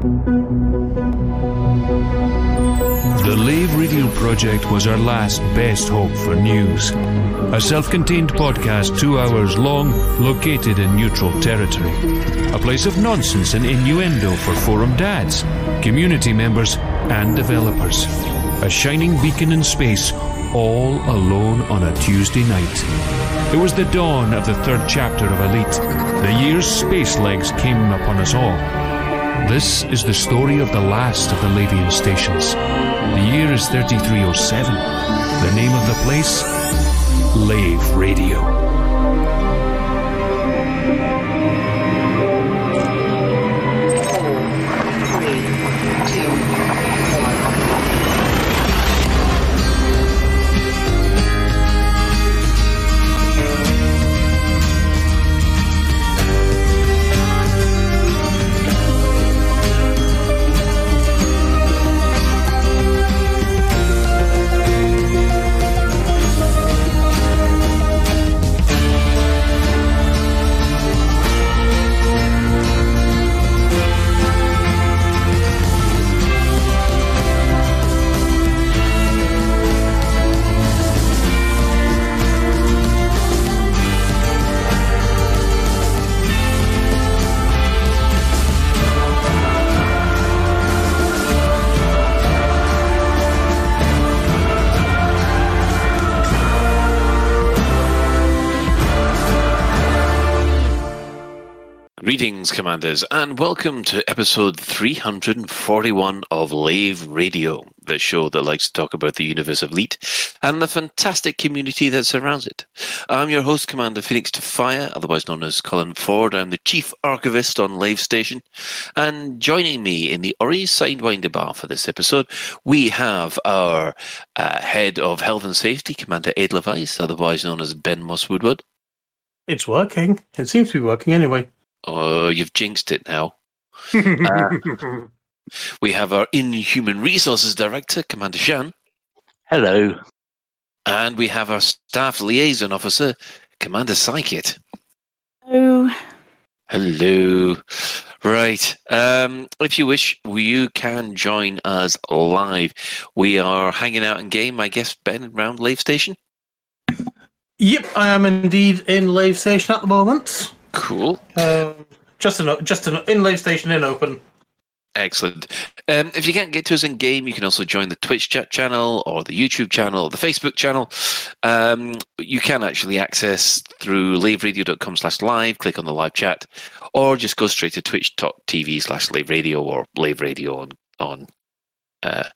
The Lave Radio Project was our last best hope for news. A self contained podcast, two hours long, located in neutral territory. A place of nonsense and innuendo for forum dads, community members, and developers. A shining beacon in space, all alone on a Tuesday night. It was the dawn of the third chapter of Elite. The year's space legs came upon us all. This is the story of the last of the Lavian stations. The year is 3307. The name of the place? Lave Radio. Greetings, Commanders, and welcome to episode 341 of Lave Radio, the show that likes to talk about the universe of Elite and the fantastic community that surrounds it. I'm your host, Commander Phoenix Fire, otherwise known as Colin Ford. I'm the Chief Archivist on Lave Station. And joining me in the Ori Sidewinder Bar for this episode, we have our uh, Head of Health and Safety, Commander Ed Levice, otherwise known as Ben Moss Woodward. It's working. It seems to be working anyway. Oh, you've jinxed it now. Uh, we have our Inhuman Resources Director, Commander Shan. Hello. And we have our Staff Liaison Officer, Commander Psychit. Oh, Hello. Right. Um, if you wish, you can join us live. We are hanging out in game, I guess, Ben, around Lave Station. yep, I am indeed in Lave Station at the moment. Cool. Um, just an just an in Lave Station in open. Excellent. Um, if you can't get to us in game, you can also join the Twitch chat channel or the YouTube channel or the Facebook channel. Um, you can actually access through laveradio.com slash live, click on the live chat, or just go straight to twitch.tv slash lave radio or lave radio on, on uh,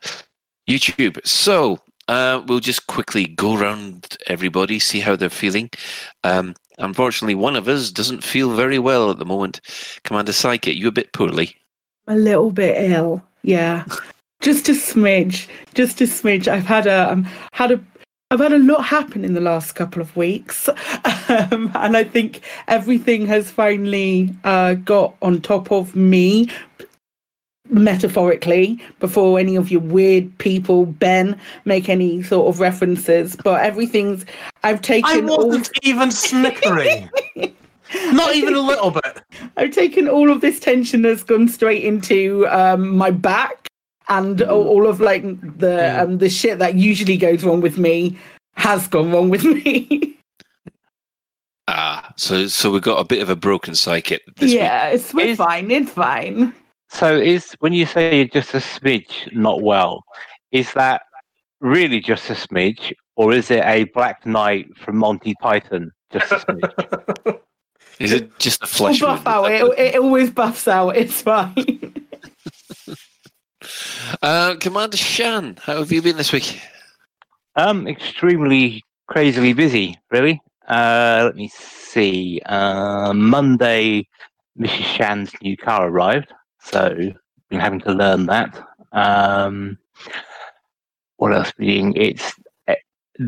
YouTube. So uh, we'll just quickly go around everybody, see how they're feeling. Um, unfortunately, one of us doesn't feel very well at the moment. Commander Psychic, you a bit poorly. a little bit ill. Yeah, just a smidge. Just a smidge. I've had a um, had a I've had a lot happen in the last couple of weeks, um, and I think everything has finally uh, got on top of me. Metaphorically, before any of your weird people, Ben, make any sort of references, but everything's I've taken all wasn't even snickering. Not even a little bit. I've taken all of this tension that's gone straight into um, my back, and all, all of like the um, the shit that usually goes wrong with me has gone wrong with me. Ah, so so we've got a bit of a broken psychic this week. yeah, it's we're fine. It's fine. So is when you say you're just a smidge not well, is that really just a smidge, or is it a Black Knight from Monty Python? Just a smidge. Is it just a We'll flesh buff out. It, it always buffs out. It's fine. Uh, Commander Shan, how have you been this week? um, extremely crazily busy, really. Uh, let me see. Uh, Monday, Mrs. Shan's new car arrived, so been having to learn that. Um, what else being? It's eh,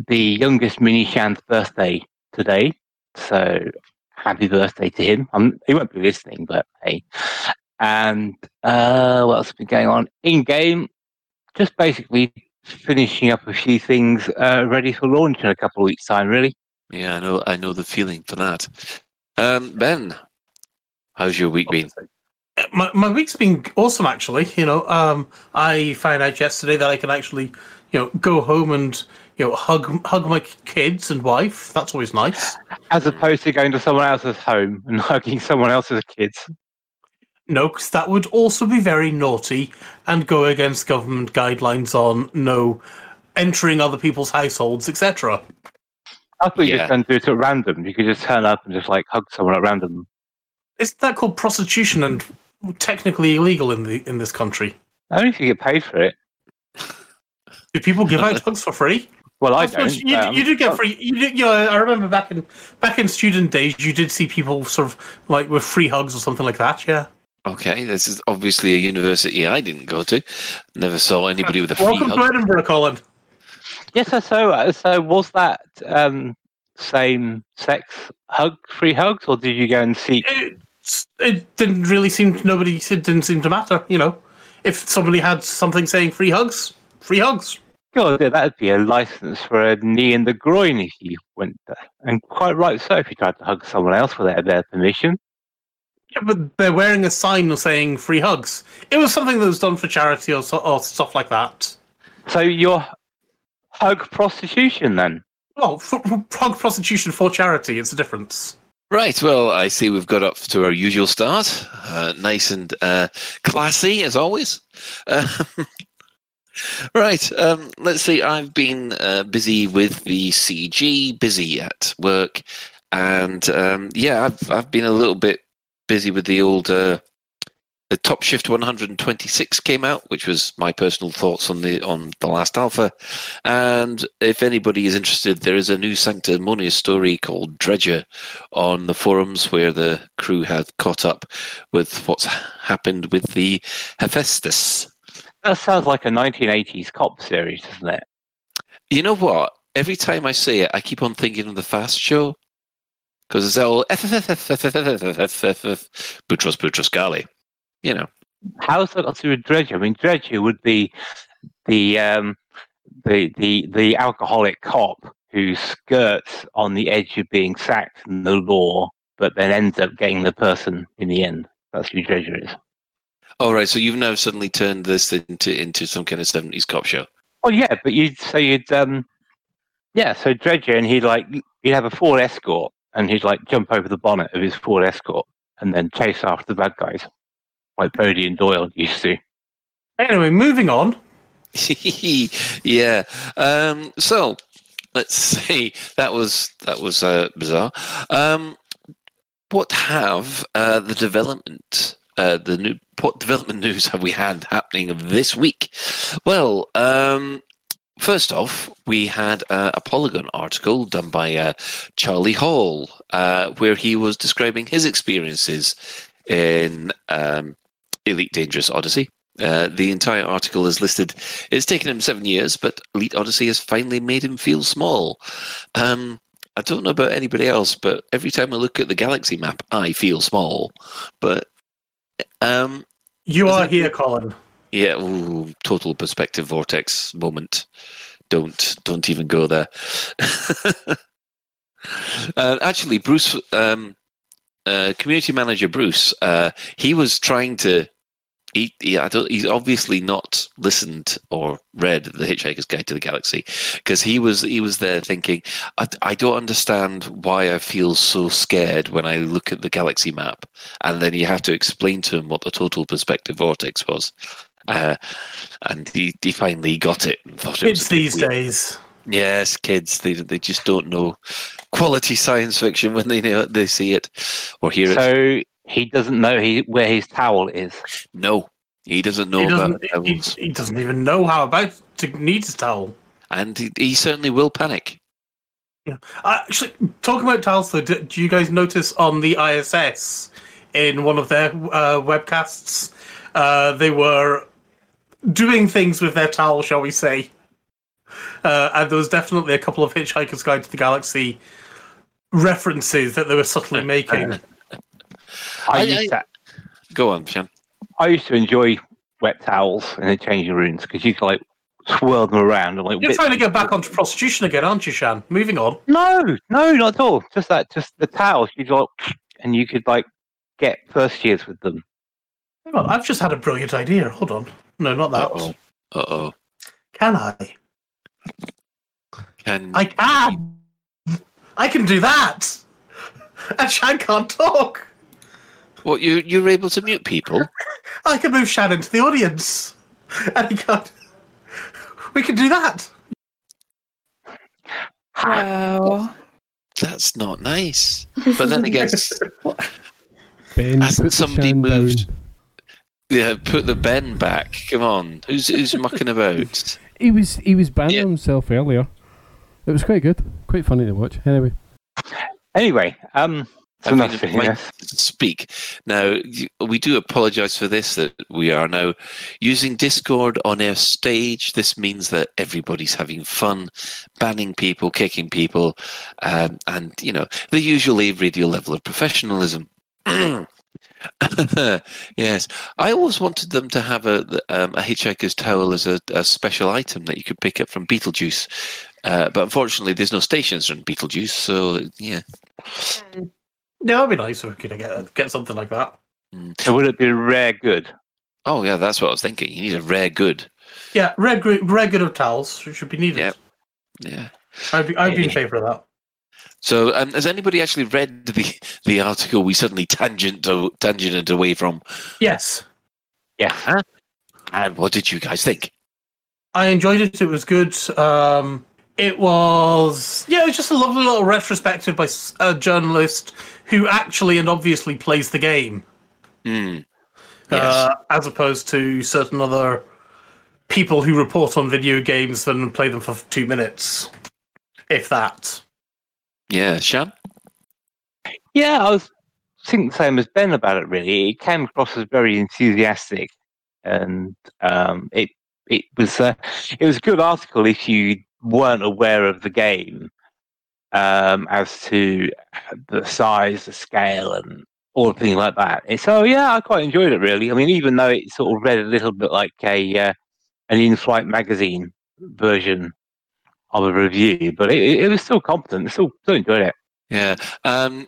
the youngest Mini Shan's birthday today, so happy birthday to him. Um, he won't be listening, but hey. And uh, what else has been going on in game? Just basically finishing up a few things uh, ready for launch in a couple of weeks' time. Really, Yeah, I know. I know the feeling for that. Um, ben, how's your week been? My, my week's been awesome, actually. You know, um, I found out yesterday that I can actually, you know, go home and you know hug hug my kids and wife. That's always nice. As opposed to going to someone else's home and hugging someone else's kids. No, because that would also be very naughty and go against government guidelines on no entering other people's households, etc. I thought you Yeah. just couldn't do it at random. You could just turn up and just like hug someone at random. Isn't that called prostitution and technically illegal in the in this country? I don't if you get paid for it. Do people give out hugs for free? Well, I suppose don't. You, um, you did get free. You did. You know, I remember back in back in student days, you did see people sort of like with free hugs or something like that. Yeah. Okay, this is obviously a university I didn't go to. Never saw anybody with a free Welcome hug. to Edinburgh, Colin. Yes, so so, uh, so was that um, same sex hug, free hugs, or did you go and seek? It, it didn't really seem. Nobody. It didn't seem to matter. You know, if somebody had something saying free hugs, free hugs. God, yeah, that'd be a license for a knee in the groin if you went there. And quite right so if you tried to hug someone else without their permission. Yeah, but they're wearing a sign saying free hugs. It was something that was done for charity or, so, or stuff like that. So you're hug prostitution then? Well, hug prostitution for charity. It's a difference. Right, well, I see we've got up to our usual start. Uh, nice and uh, classy, as always. Uh, right, um, let's see. I've been uh, busy with the CG, busy at work, and um, yeah, I've, I've been a little bit busy with the old. Uh, the Top Shift 126 came out, which was my personal thoughts on the on the last alpha. And if anybody is interested, there is a new sanctimonious story called Dredger on the forums where the crew had caught up with what's happened with the Hephaestus. That sounds like a 1980s cop series, doesn't it? You know what? Every time I say it, I keep on thinking of the Fast Show because it's all Boutros Boutros Ghali. You know, How's that got to do with Dredger? I mean, Dredger would be the um, the the the alcoholic cop who skirts on the edge of being sacked in the law, but then ends up getting the person in the end. That's who Dredger is. all right. So you've now suddenly turned this into into some kind of seventies cop show. Oh yeah, but you'd so you'd um yeah, so Dredger and he'd like he'd have a Ford Escort and he'd like jump over the bonnet of his Ford Escort and then chase after the bad guys. Like Bodie and Doyle used to. Anyway, moving on. yeah. Um, so let's see. That was that was uh, bizarre. Um, what have uh, the development, uh, the new what development news have we had happening this week? Well, um, first off, we had uh, a Polygon article done by uh, Charlie Hall, uh, where he was describing his experiences in um, Elite Dangerous Odyssey. Uh, the entire article is listed. It's taken him seven years, but Elite Odyssey has finally made him feel small. Um, I don't know about anybody else, but every time I look at the galaxy map, I feel small. But um, You are here, Colin. yeah, ooh, total perspective vortex moment. Don't don't even go there. uh, actually, Bruce, um, uh, community manager Bruce, uh, he was trying to. He, he, I don't, he's obviously not listened or read the Hitchhiker's Guide to the Galaxy because he was he was there thinking, I, I don't understand why I feel so scared when I look at the galaxy map, and then you have to explain to him what the total perspective vortex was. Uh, and he, he finally got it. And thought it was Kids these weird. days. Yes, kids. They they just don't know quality science fiction when they know they see it or hear it. So he doesn't know he where his towel is. No, he doesn't know He about doesn't, he, devils, he doesn't even know how about to need his towel. and he, he certainly will panic. Uh, Actually, talking about towels, though, do, do you guys notice on the ISS in one of their uh, webcasts, uh, they were doing things with their towel, shall we say? Uh, and there was definitely a couple of Hitchhiker's Guide to the Galaxy references that they were subtly making. I, I- used to, Go on, Sean. I used to enjoy wet towels in the changing rooms because you could like swirl them around and like. You're trying to get back onto prostitution again, aren't you, Shan? Moving on. No, no, not at all. Just that, just the towels. You'd like, and you could like get first years with them. Oh, I've just had a brilliant idea. Hold on. No, not that. Uh-oh. Uh-oh. Can I? Can I can. I can do that. And Shan can't talk. What you you were able to mute people? I can move Shannon to the audience, and he can't. We can do that. Wow. That's not nice. But then again, Ben, Hasn't put the somebody moved? down. yeah, put the Ben back. Come on, who's who's mucking about? He was he was banning Yeah. himself earlier. It was quite good, quite funny to watch. Anyway, Anyway, um, so I mean, enough if for I speak now. We do apologise for this. That we are now using Discord on our stage. This means that everybody's having fun, banning people, kicking people, um, and you know the usual Lave radio level of professionalism. yes, I always wanted them to have a um, a hitchhiker's towel as a, a special item that you could pick up from Beetlejuice, uh, but unfortunately, there's no stations in Beetlejuice. So yeah, Yeah, that'd be nice if we could get get something like that. So would it be rare good? Oh yeah, that's what I was thinking. You need a rare good. Yeah, red gr- red good of towels should be needed. Yep. Yeah. I'd be I'd be in favour of that. So, um, has anybody actually read the the article we suddenly tangent tangented away from? Yes, Yeah. And what did you guys think? I enjoyed it. It was good. Um, it was yeah, it was just a lovely little retrospective by a journalist who actually and obviously plays the game, Hmm. Yes. uh, as opposed to certain other people who report on video games and play them for two minutes, if that. yeah, Sean. Yeah, I was thinking the same as Ben about it. Really, it came across as very enthusiastic, and um, it it was uh, it was a good article if you weren't aware of the game um, as to the size, the scale, and all the things like that. And so yeah, I quite enjoyed it. Really, I mean, even though it sort of read a little bit like a uh, an in-flight magazine version of a review, but it, it was still competent. I still still enjoyed it. Yeah. Um.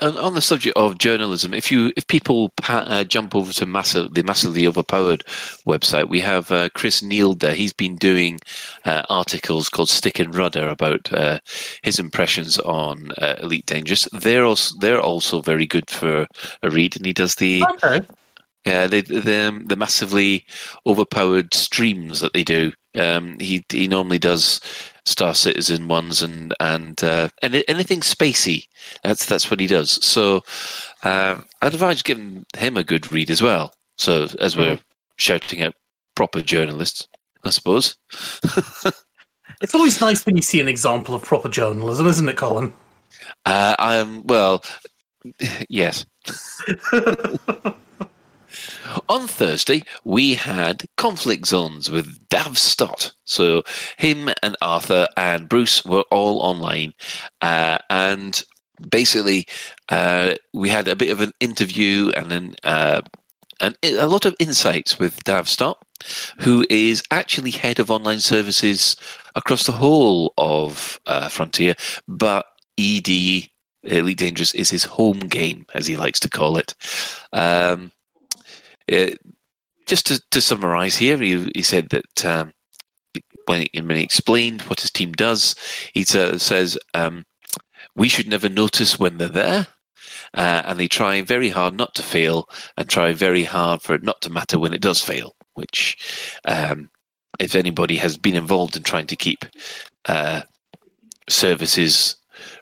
On on the subject of journalism, if you if people pa- uh, jump over to massive the massively overpowered website, we have uh, Chris Neal there. He's been doing uh, articles called Stick and Rudder about uh, his impressions on uh, Elite Dangerous. They're also they're also very good for a read, and he does the Okay. yeah the the, the massively overpowered streams that they do. Um, he he normally does Star Citizen ones and and uh, and anything spacey. That's that's what he does. So uh, I'd advise giving him a good read as well. So as we're shouting out proper journalists, I suppose. It's always nice when you see an example of proper journalism, isn't it, Colin? Uh, I'm well, yes. On Thursday, we had conflict zones with Dav Stott. So him and Arthur and Bruce were all online, uh, and basically uh, we had a bit of an interview and then uh, and a lot of insights with Dav Stott, who is actually head of online services across the whole of uh, Frontier, but ED Elite Dangerous is his home game, as he likes to call it. Um, uh, just to, to summarize here, he, he said that um, when, he, when he explained what his team does, he sa- says, um, We should never notice when they're there. Uh, and they try very hard not to fail and try very hard for it not to matter when it does fail, which, um, if anybody has been involved in trying to keep uh, services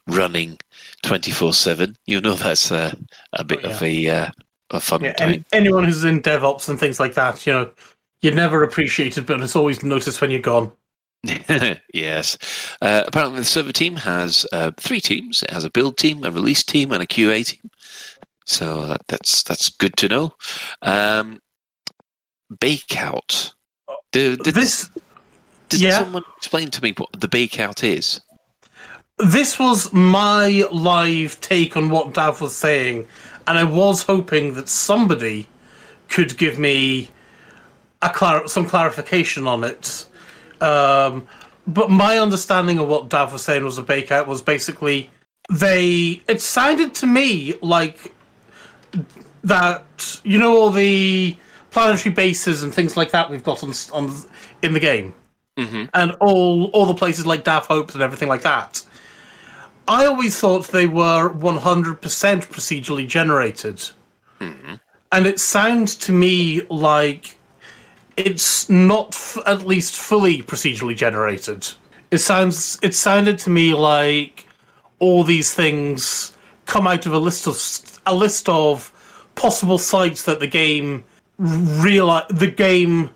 running 24 7, you know that's uh, a bit Oh, of a, uh, a fun Yeah, time. anyone who's in DevOps and things like that, you know, you're never appreciated, but it's always noticed when you're gone. yes. Uh, apparently, the server team has uh, three teams. It has a build team, a release team, and a QA team. So that, that's that's good to know. Um, Bakeout. Did, did, This did yeah. someone explain to me what the Bakeout is? this was my live take on what Dav was saying, and I was hoping that somebody could give me a clar- some clarification on it. Um, but my understanding of what Dav was saying was a bakeout was basically they. It sounded to me like that you know all the planetary bases and things like that we've got on on in the game, hmm and all all the places like Dav's Hope and everything like that. I always thought they were 100% procedurally generated. hmm and it sounds to me like it's not f- at least fully procedurally generated. It sounds it sounded to me like all these things come out of a list of a list of possible sites that the game realize the game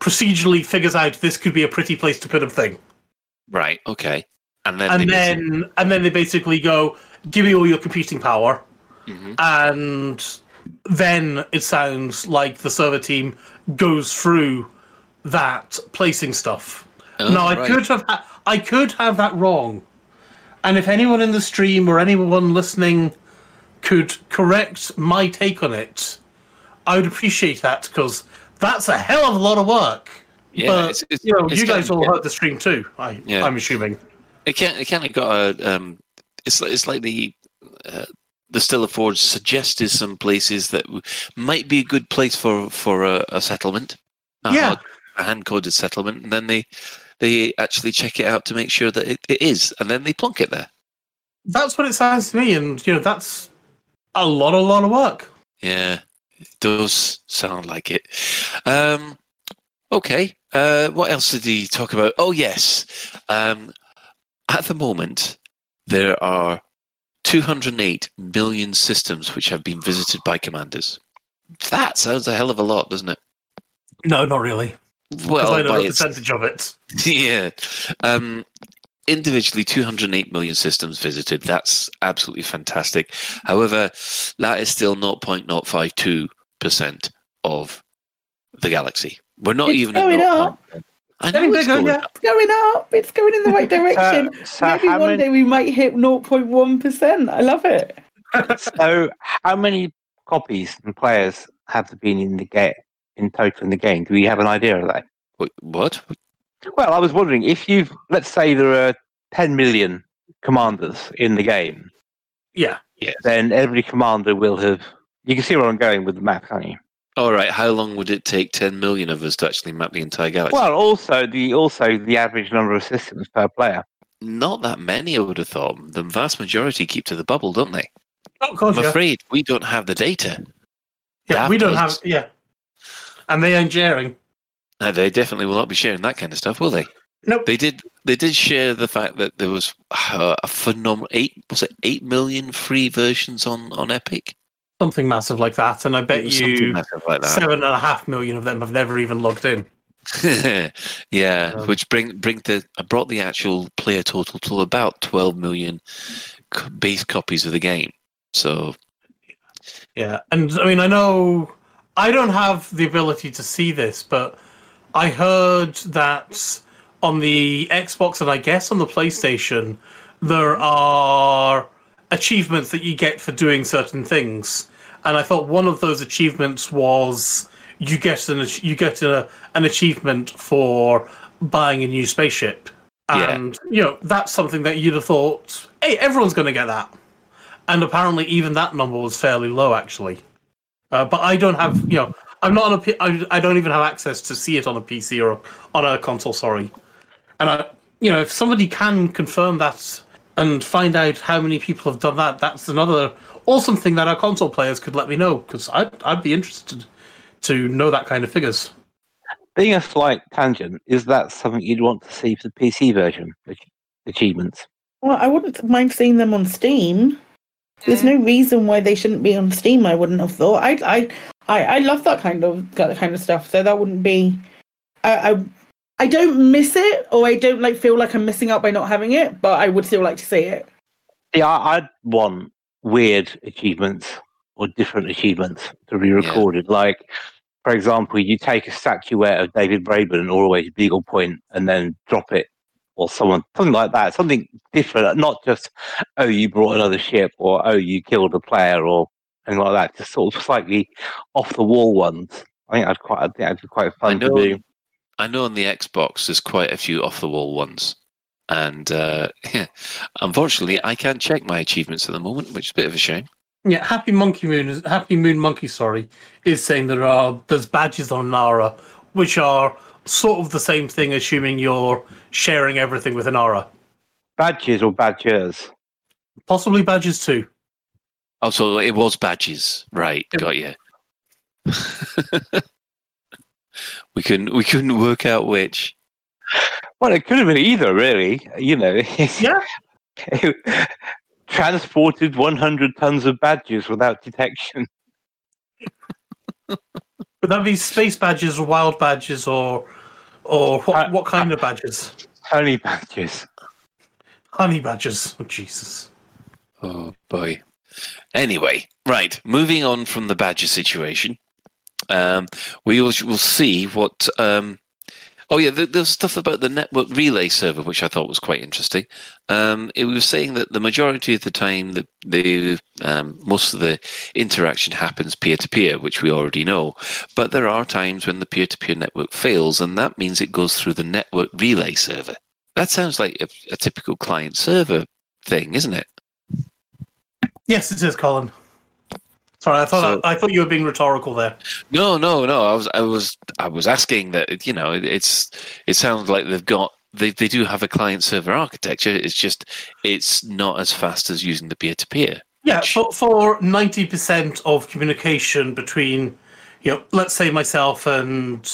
procedurally figures out this could be a pretty place to put a thing. Right. Okay. And then. And they then and then they basically go, give me all your computing power hmm and then it sounds like the server team goes through that placing stuff. Oh, now I right. could have ha- I could have that wrong, and if anyone in the stream or anyone listening could correct my take on it, I would appreciate that because that's a hell of a lot of work. Yeah. but it's, it's, you know, you guys all heard the stream too. I, Yeah. I'm assuming. It. It kind of got a. Um, it's like it's like the uh, the Stellar Forge suggested some places that w- might be a good place for for a, a settlement. A Yeah. hard- a hand coded settlement, and then they they actually check it out to make sure that it, it is, and then they plonk it there. That's what it sounds to me, and you know that's a lot, a lot of work. Yeah, it does sound like it. Um, okay. Uh, what else did he talk about? Oh yes. Um, at the moment, there are 208 million systems which have been visited by commanders. That sounds a hell of a lot, doesn't it? No, not really. Well, I know by the its- percentage of it. yeah. Um, individually, 208 million systems visited. That's absolutely fantastic. However, that is still 0.052% of the galaxy. We're not It's even at going 0. Up. I Getting know it's bigger, going yeah. up. It's going up. It's going in the right direction. So, so Maybe one many? day we might hit 0.1%. I love it. So how many copies and players have there been in the game in total in the game? Do we have an idea of that? Wait, What? Well, I was wondering if you've let's say there are 10 million commanders in the game, Yeah. then every commander will have. You can see where I'm going with the map, can't you? All right. How long would it take 10 million of us to actually map the entire galaxy? Well, also the also the average number of systems per player. not that many, I would have thought. The vast majority keep to the bubble, don't they? Oh, of course, I'm yeah. afraid we don't have the data. yeah. We don't have, yeah. And they ain't sharing. No, they definitely will not be sharing that kind of stuff, will they? Nope. They did. They did share the fact that there was uh, a phenomenal eight. Was it eight million free versions on on Epic? Something massive like that. And I bet you like seven and a half million of them have never even logged in. yeah, Um, which bring bring the I brought the actual player total to about twelve million base copies of the game. So Yeah. And I mean, I know I don't have the ability to see this, but I heard that on the Xbox and I guess on the PlayStation, there are achievements that you get for doing certain things. And I thought one of those achievements was you get an you get a, an achievement for buying a new spaceship. Yeah. And you know, that's something that you'd have thought, hey, everyone's gonna get that. And apparently even that number was fairly low actually. Uh, but I don't have, you know, I'm not on a, I don't even have access to see it on a PC or on a console. Sorry, and I, you know, if somebody can confirm that and find out how many people have done that, that's another awesome thing that our console players could let me know because I'd I'd be interested to know that kind of figures. Being a slight tangent, is that something you'd want to see for the PC version achievements? Well, I wouldn't mind seeing them on Steam. There's no reason why they shouldn't be on Steam. I wouldn't have thought. I I I, I love that kind of that kind of stuff. So that wouldn't be. I, I I don't miss it, or I don't like feel like I'm missing out by not having it. But I would still like to see it. Yeah, I- I'd want weird achievements or different achievements to be recorded. Like, for example, you take a statuette of David Braben or always Beagle Point and then drop it, or someone something like that, something different, not just oh you brought another ship or oh you killed a player or anything like that. Just sort of slightly off the wall ones. I think I'd quite, I think that'd be quite fun to know. do. I know on the Xbox there's quite a few off the wall ones. And uh, unfortunately, I can't check my achievements at the moment, which is a bit of a shame. Yeah, Happy Monkey Moon is Happy Moon Monkey. Sorry, is saying there are there's badges on Inara, which are sort of the same thing, assuming you're sharing everything with Inara. Badges or badgers? Possibly badges too. Oh, so it was badges, right? Yep. Got you. we couldn't we couldn't work out which. Well, it could have been either, really. You know, Yeah. transported 100 tons of badges without detection. Would that be space badges or wild badges or or what, Uh, what kind of badges? Honey badges. Honey badges. Oh Jesus. Oh boy. Anyway, right. Moving on from the badger situation, um, we will will see what. Um, oh yeah, there, there's stuff about the network relay server, which I thought was quite interesting. Um, it was saying that the majority of the time, the, the um, most of the interaction happens peer to peer, which we already know. But there are times when the peer to peer network fails, and that means it goes through the network relay server. That sounds like a, a typical client server thing, isn't it? Yes, it is, Colin. Sorry, I thought So- I, thought you were being rhetorical there. No, no, no. I was, I was, I was asking that. You know, it, it's. It sounds like they've got. They, they do have a client server architecture. It's just it's not as fast as using the peer to peer. Yeah, for for ninety percent of communication between, you know, let's say myself and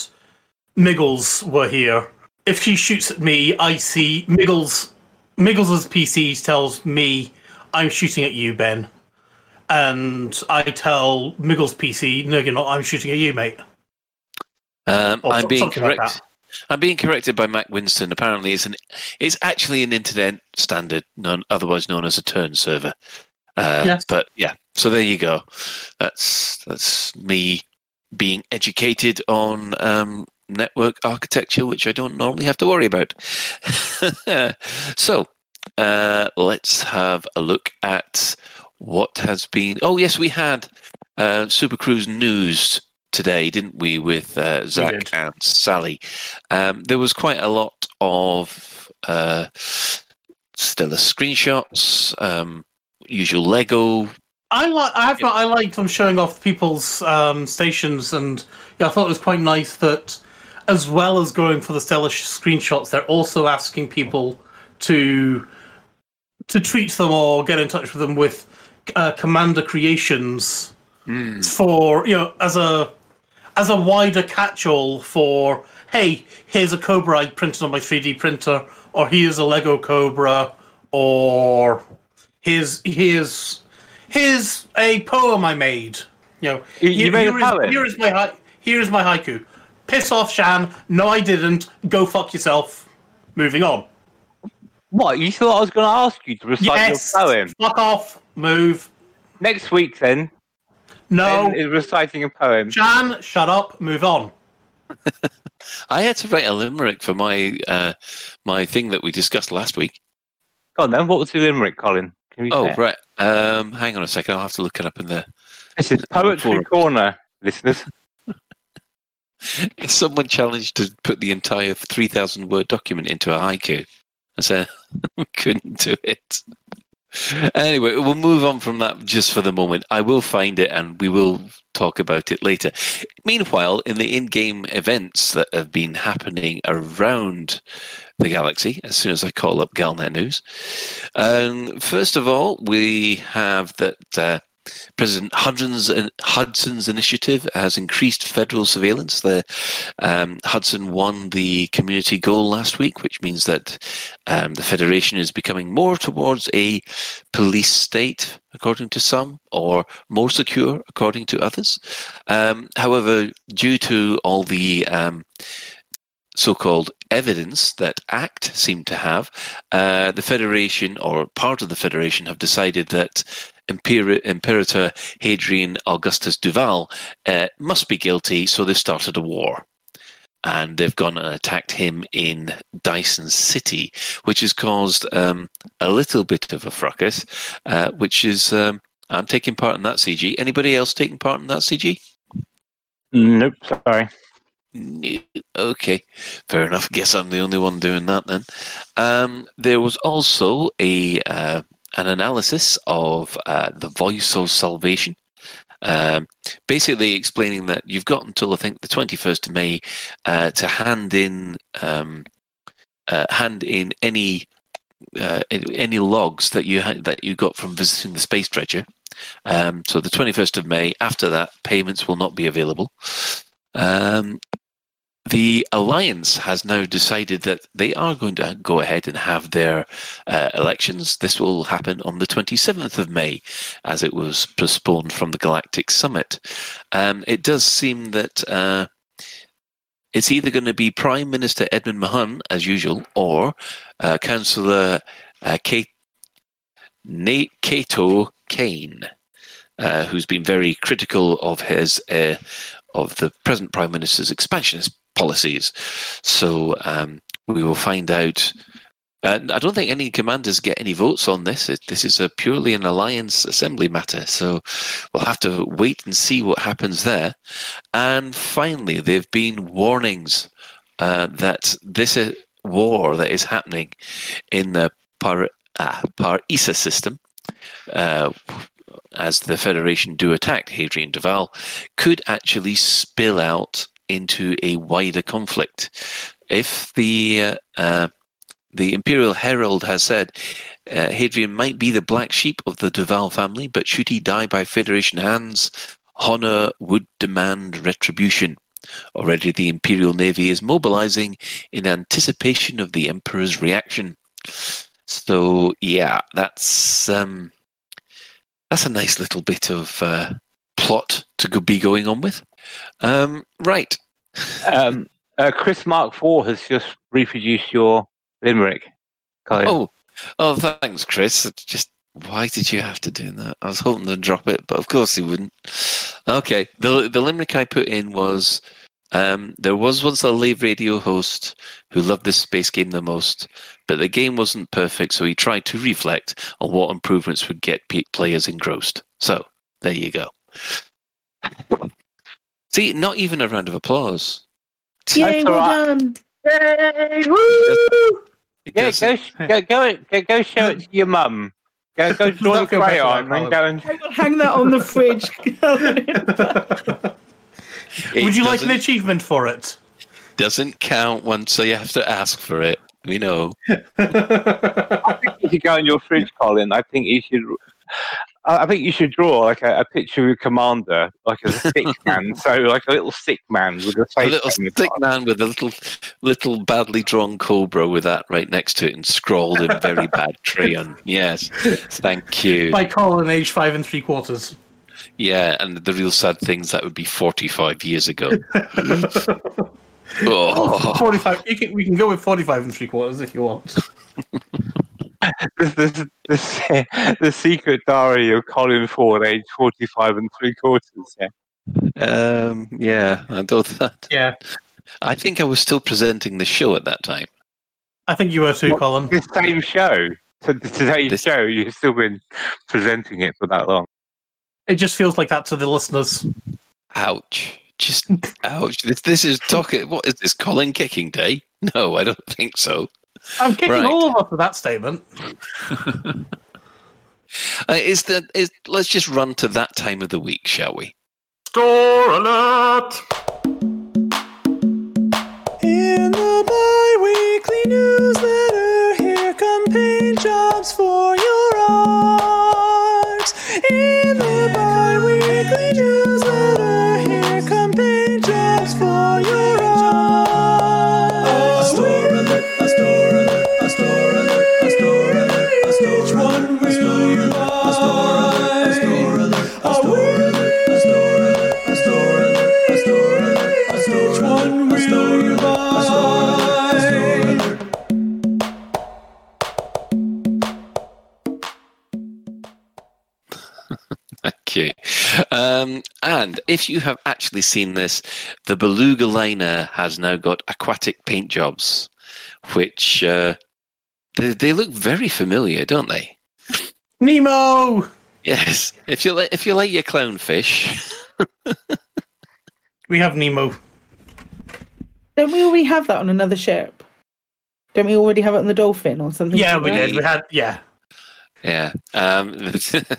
Miggles were here. If she shoots at me, I see Miggles. Miggles's PC tells me I'm shooting at you, Ben, and I tell Miggles' PC, no, you're not. I'm shooting at you, mate. Um, I'm being something like. I'm being corrected by Mac Winston. Apparently, it's an. It's actually an internet standard, known, otherwise known as a turn server. Uh, Yes. But yeah, so there you go. That's that's me being educated on um, network architecture, which I don't normally have to worry about. so uh, let's have a look at what has been. Oh yes, we had uh, Super Cruise news today, didn't we, with uh, Zach did. and Sally? Um, there was quite a lot of uh, stellar screenshots, um, usual Lego. I like. I have. not I liked them showing off people's um, stations, and yeah, I thought it was quite nice that, as well as going for the stellar sh- screenshots, they're also asking people to to treat them or get in touch with them with uh, Commander creations for you know as a as a wider catch-all for hey, here's a Cobra I printed on my 3D printer, or here's a Lego Cobra, or here's here's here's a poem I made. You know, You- you here- made a here is- poem? here is my here is my haiku. Piss off, Shan. No, I didn't. Go fuck yourself. Moving on. What? You thought I was going to ask you to recite yes. your poem? Fuck off. Move. Next week, then, No. Ben is reciting a poem. Jan, shut up. Move on. I had to write a limerick for my uh, my thing that we discussed last week. Go on, then. What was the limerick, Colin? Can you Oh, say right. Um, hang on a second. I'll have to look it up in there. This is Poetry Forum. Corner, listeners. Someone challenged to put the entire 3,000 word document into a haiku. I said, we couldn't do it. Anyway, we'll move on from that just for the moment. I will find it and we will talk about it later. Meanwhile, in the in game events that have been happening around the galaxy, as soon as I call up Galnet News, um, first of all, we have that. Uh, President Hudson's, Hudson's initiative has increased federal surveillance. The um, Hudson won the community goal last week, which means that um, the Federation is becoming more towards a police state, according to some, or more secure, according to others. Um, however, due to all the um, so-called evidence that ACT seemed to have, uh, the Federation or part of the Federation have decided that Imper- Imperator Hadrian Augustus Duval uh, must be guilty, so they've started a war. And they've gone and attacked him in Dyson City, which has caused um, a little bit of a fracas, uh, which is, um, I'm taking part in that CG. Anybody else taking part in that CG? Nope, sorry. Okay, fair enough. Guess I'm the only one doing that then. Um, there was also a uh, an analysis of uh, the voice of salvation. Um, basically, explaining that you've got until I think the 21st of May uh, to hand in um, uh, hand in any uh, any logs that you had that you got from visiting the space dredger. Um, so the 21st of May. After that, payments will not be available. Um, the alliance has now decided that they are going to go ahead and have their uh, elections. This will happen on the 27th of May, as it was postponed from the Galactic Summit. Um, it does seem that uh, it's either going to be Prime Minister Edmund Mahon, as usual, or uh, Councillor uh, Kate, Nate Cato Kane. Uh, who's been very critical of his uh, of the present prime minister's expansionist policies. So um, we will find out. Uh, I don't think any commanders get any votes on this. It, this is a purely an alliance assembly matter. So we'll have to wait and see what happens there. And finally, there have been warnings uh, that this uh, war that is happening in the Par, uh, Par system, uh, as the Federation do attack Hadrian Duval, could actually spill out into a wider conflict. If the uh, uh, the Imperial Herald has said uh, Hadrian might be the black sheep of the Duval family, but should he die by Federation hands, honor would demand retribution. Already, the Imperial Navy is mobilizing in anticipation of the Emperor's reaction. So, yeah, that's um, that's a nice little bit of uh, plot to be going on with. Um, right. Um, uh, Chris Mark IV has just reproduced your limerick. Colin. Oh, oh, thanks, Chris. Just why did you have to do that? I was hoping to drop it, but of course he wouldn't. Okay, the the limerick I put in was um, there was once a live radio host who loved this space game the most, but the game wasn't perfect, so he tried to reflect on what improvements would get players engrossed. So there you go. See, not even a round of applause. Yay, That's well right. done. It Yeah, go, go, go, go, go show it to your mum. Go, go draw the Don't feel crayon and go and. Hang that on the fridge. it Would you like an achievement for it? Doesn't count once, so you have to ask for it. We know. I think you should go in your fridge, Colin. I think you should. I I think you should draw like a, a picture of your commander, like a stick man. So like a little stick man with a A little on stick man with a little, little badly drawn cobra with that right next to it and scrawled in very bad crayon. Yes, thank you. By Colin, age five and three quarters. Yeah, and the real sad things that would be forty-five years ago. oh, 45. You can, we can go with 45 and three quarters if you want. This, this, this, the secret diary of Colin Ford, age forty-five and three quarters. Yeah. um, yeah. I thought that. Yeah. I think I was still presenting the show at that time. I think you were too, What? Colin. The same show. So today's This- show, you've still been presenting it for that long. It just feels like that to the listeners. Ouch! Just ouch! This, this is talking. What is this? Colin kicking day? No, I don't think so. I'm kicking Right. all of us for that statement. Uh, is that is? Let's just run to that time of the week, shall we? Store alert! In the bi-weekly newsletter, here come paint jobs for your art. In Um, and if you have actually seen this, the Beluga liner has now got aquatic paint jobs, which uh, they, they look very familiar, don't they? Nemo! Yes. If you like, if you like your clownfish, We have Nemo. Don't we already have that on another ship? Don't we already have it on the Dolphin or something? Yeah, like we that? did. We had, yeah. Yeah. Um, the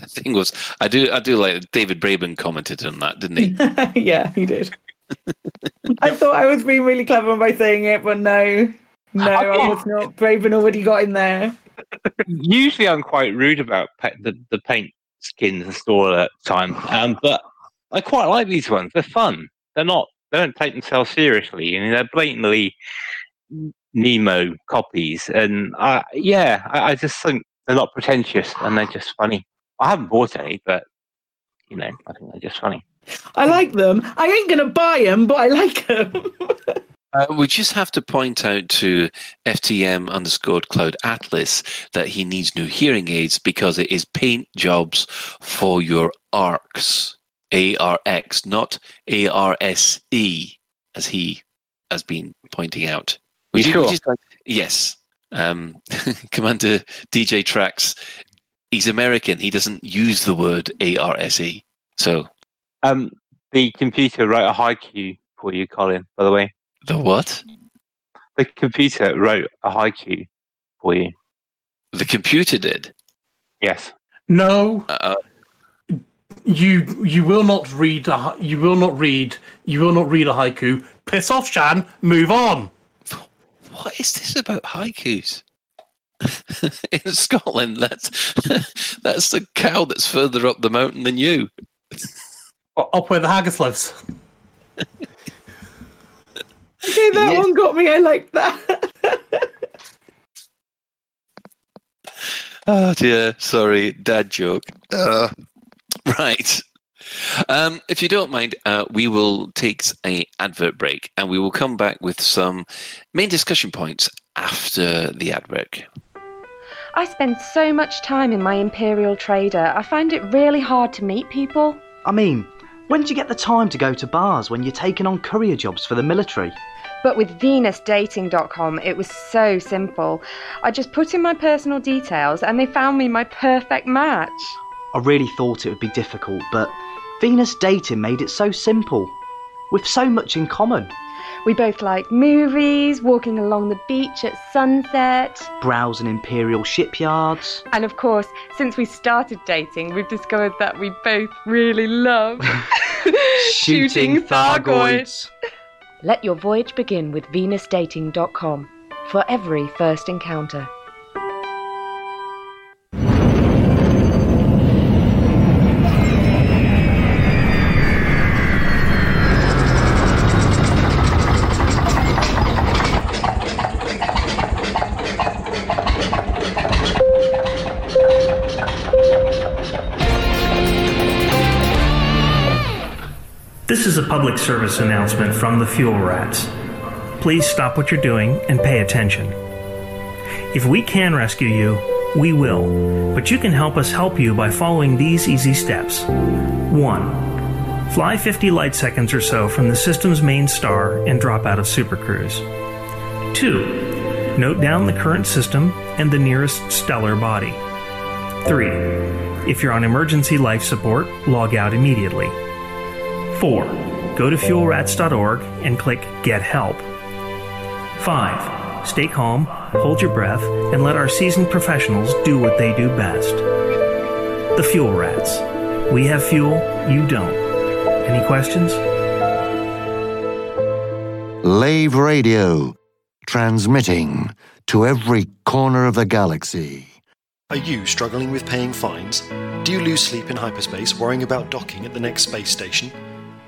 thing was, I do, I do like David Braben commented on that, didn't he? yeah, he did. I thought I was being really clever by saying it, but no, no, I was not. Braben already got in there. Usually, I'm quite rude about pa- the the paint skins and store at time, um, but I quite like these ones. They're fun. They're not. They don't take themselves seriously, and they're blatantly Nemo copies. And I, yeah, I, I just think they're not pretentious and they're just funny. I haven't bought any, but you know, I think they're just funny. I like them. I ain't gonna buy them, but I like them. Uh, we just have to point out to FTM underscore Cloud Atlas that he needs new hearing aids because it is paint jobs for your ARCs. ARX, not ARSE, as he has been pointing out. You Would would sure? like- yes. Um, Commander DJ Tracks, he's American. He doesn't use the word ARSE. So, Um, the computer wrote a haiku for you, Colin. By the way, the what? the computer wrote a haiku for you. The computer did. Yes. No, Uh, you you will not read a, you will not read you will not read a haiku. Piss off, Shan. Move on. What is this about haikus? In Scotland, that's that's the cow that's further up the mountain than you. Up where the haggis lives. okay, that Yes. one got me. I like that. Oh dear, sorry, dad joke. Uh, right. Um, if you don't mind, uh, we will take a advert break, and we will come back with some main discussion points after the ad break. I spend so much time in my Imperial Trader, I find it really hard to meet people. I mean, when do you get the time to go to bars when you're taking on courier jobs for the military? But with VenusDating.com, it was so simple. I just put in my personal details and they found me my perfect match. I really thought it would be difficult, but Venus Dating made it so simple. With so much in common. We both like movies, walking along the beach at sunset. Browsing imperial shipyards. And of course, since we started dating, we've discovered that we both really love shooting Thargoids. Let your voyage begin with VenusDating.com for every first encounter. Public service announcement from the Fuel Rats. Please stop what you're doing and pay attention. If we can rescue you, we will, but you can help us help you by following these easy steps. 1. Fly 50 light seconds or so from the system's main star and drop out of Super Cruise. 2. Note down the current system and the nearest stellar body. 3. If you're on emergency life support, log out immediately. 4. Go to fuelrats.org and click Get Help. 5. Stay calm, hold your breath, and let our seasoned professionals do what they do best. The Fuel Rats. We have fuel, you don't. Any questions? Lave Radio, transmitting to every corner of the galaxy. Are you struggling with paying fines? Do you lose sleep in hyperspace worrying about docking at the next space station?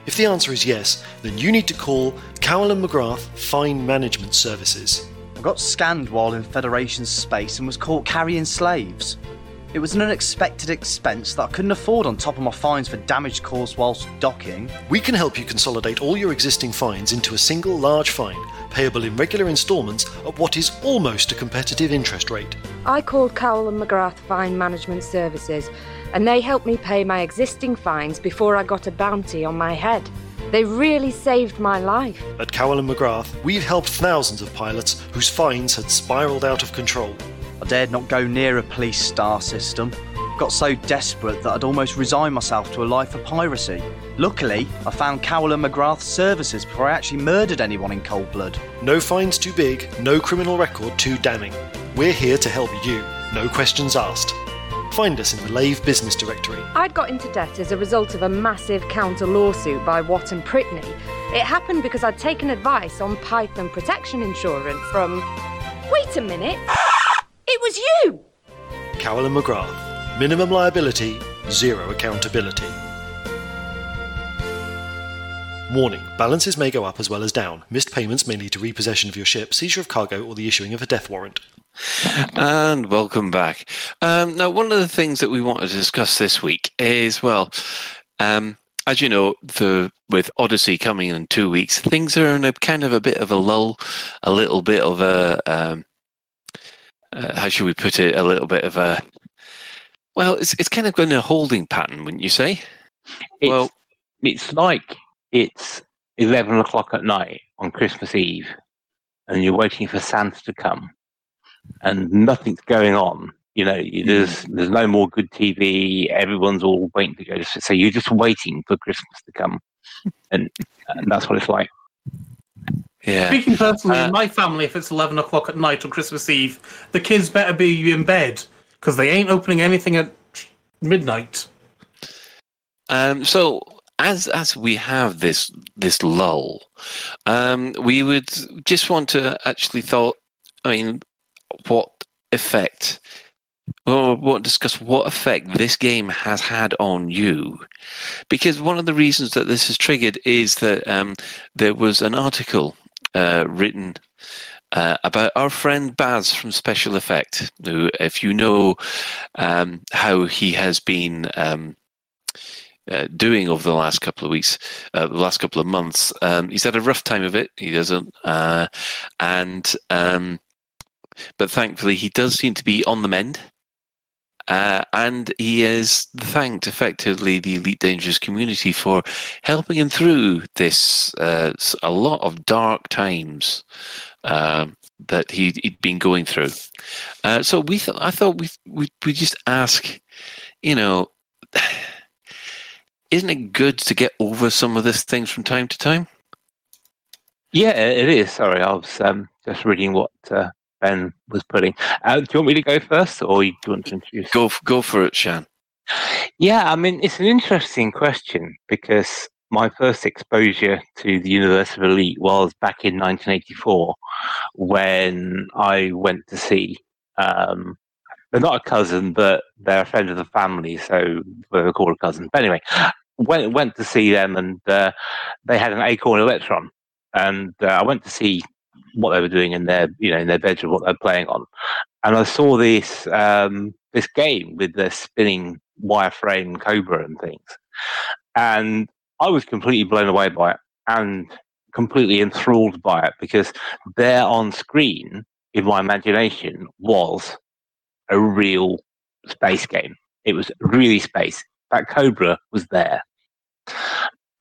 If the answer is yes, then you need to call Cowell and McGrath Fine Management Services. I got scanned while in Federation space and was caught carrying slaves. It was an unexpected expense that I couldn't afford on top of my fines for damage caused whilst docking. We can help you consolidate all your existing fines into a single large fine, payable in regular instalments at what is almost a competitive interest rate. I called Cowell and McGrath Fine Management Services, and they helped me pay my existing fines before I got a bounty on my head. They really saved my life. At Cowell and McGrath, we've helped thousands of pilots whose fines had spiraled out of control. I dared not go near a police star system. Got so desperate that I'd almost resigned myself to a life of piracy. Luckily, I found Cowell and McGrath's services before I actually murdered anyone in cold blood. No fines too big, no criminal record too damning. We're here to help you, no questions asked. Find us in the Lave Business Directory. I'd got into debt as a result of a massive counter lawsuit by Watt and Prittney. It happened because I'd taken advice on Python protection insurance from. Wait a minute! It was you! Carolyn McGrath. Minimum liability, zero accountability. Warning balances may go up as well as down. Missed payments may lead to repossession of your ship, seizure of cargo, or the issuing of a death warrant. And welcome back. Um, now, one of the things that we want to discuss this week is, well, um, as you know, the with Odyssey coming in two weeks, things are in a kind of a bit of a lull, a little bit of a um, uh, how should we put it? A little bit of a well, it's it's kind of going in a holding pattern, wouldn't you say? It's, well, it's like it's 11 o'clock at night on Christmas Eve and you're waiting for Santa to come and nothing's going on. You know, you- there's there's no more good TV. Everyone's all waiting to go. to- So you're just waiting for Christmas to come, and, and that's what it's like. Yeah. Speaking personally, Uh, in my family, if it's 11 o'clock at night on Christmas Eve, the kids better be in bed because they ain't opening anything at midnight. Um, so as as we have this this lull, um, we would just want to actually thought. I mean, what effect? Or what discuss what effect this game has had on you, because one of the reasons that this is triggered is that um, there was an article uh, written uh, about our friend Baz from Special Effect, who, if you know um, how he has been um, uh, doing over the last couple of weeks, uh, the last couple of months, um, he's had a rough time of it. He doesn't, uh, and um, but thankfully he does seem to be on the mend. Uh, and he has thanked effectively the Elite Dangerous community for helping him through this uh, a lot of dark times um, that he, he'd been going through. Uh, so we th- I thought we we we just ask, you know, isn't it good to get over some of these things from time to time? Yeah, it is. Sorry, I was um, just reading what uh, Ben was putting. Uh, do you want me to go first, or you- do you want to introduce? Go go for it, Shan. Yeah, I mean, it's an interesting question because my first exposure to the Universe of Elite was back in 1984 when I went to see. Um, they're not a cousin, but they're a friend of the family, so they're called a cousin. But anyway, went went to see them, and uh, they had an Acorn Electron, and uh, I went to see what they were doing in their you know in their bedroom, what they're playing on, and I saw this um, this game with the spinning wireframe Cobra and things, and I was completely blown away by it and completely enthralled by it because there on screen in my imagination was a real space game. It was really space. That Cobra was there.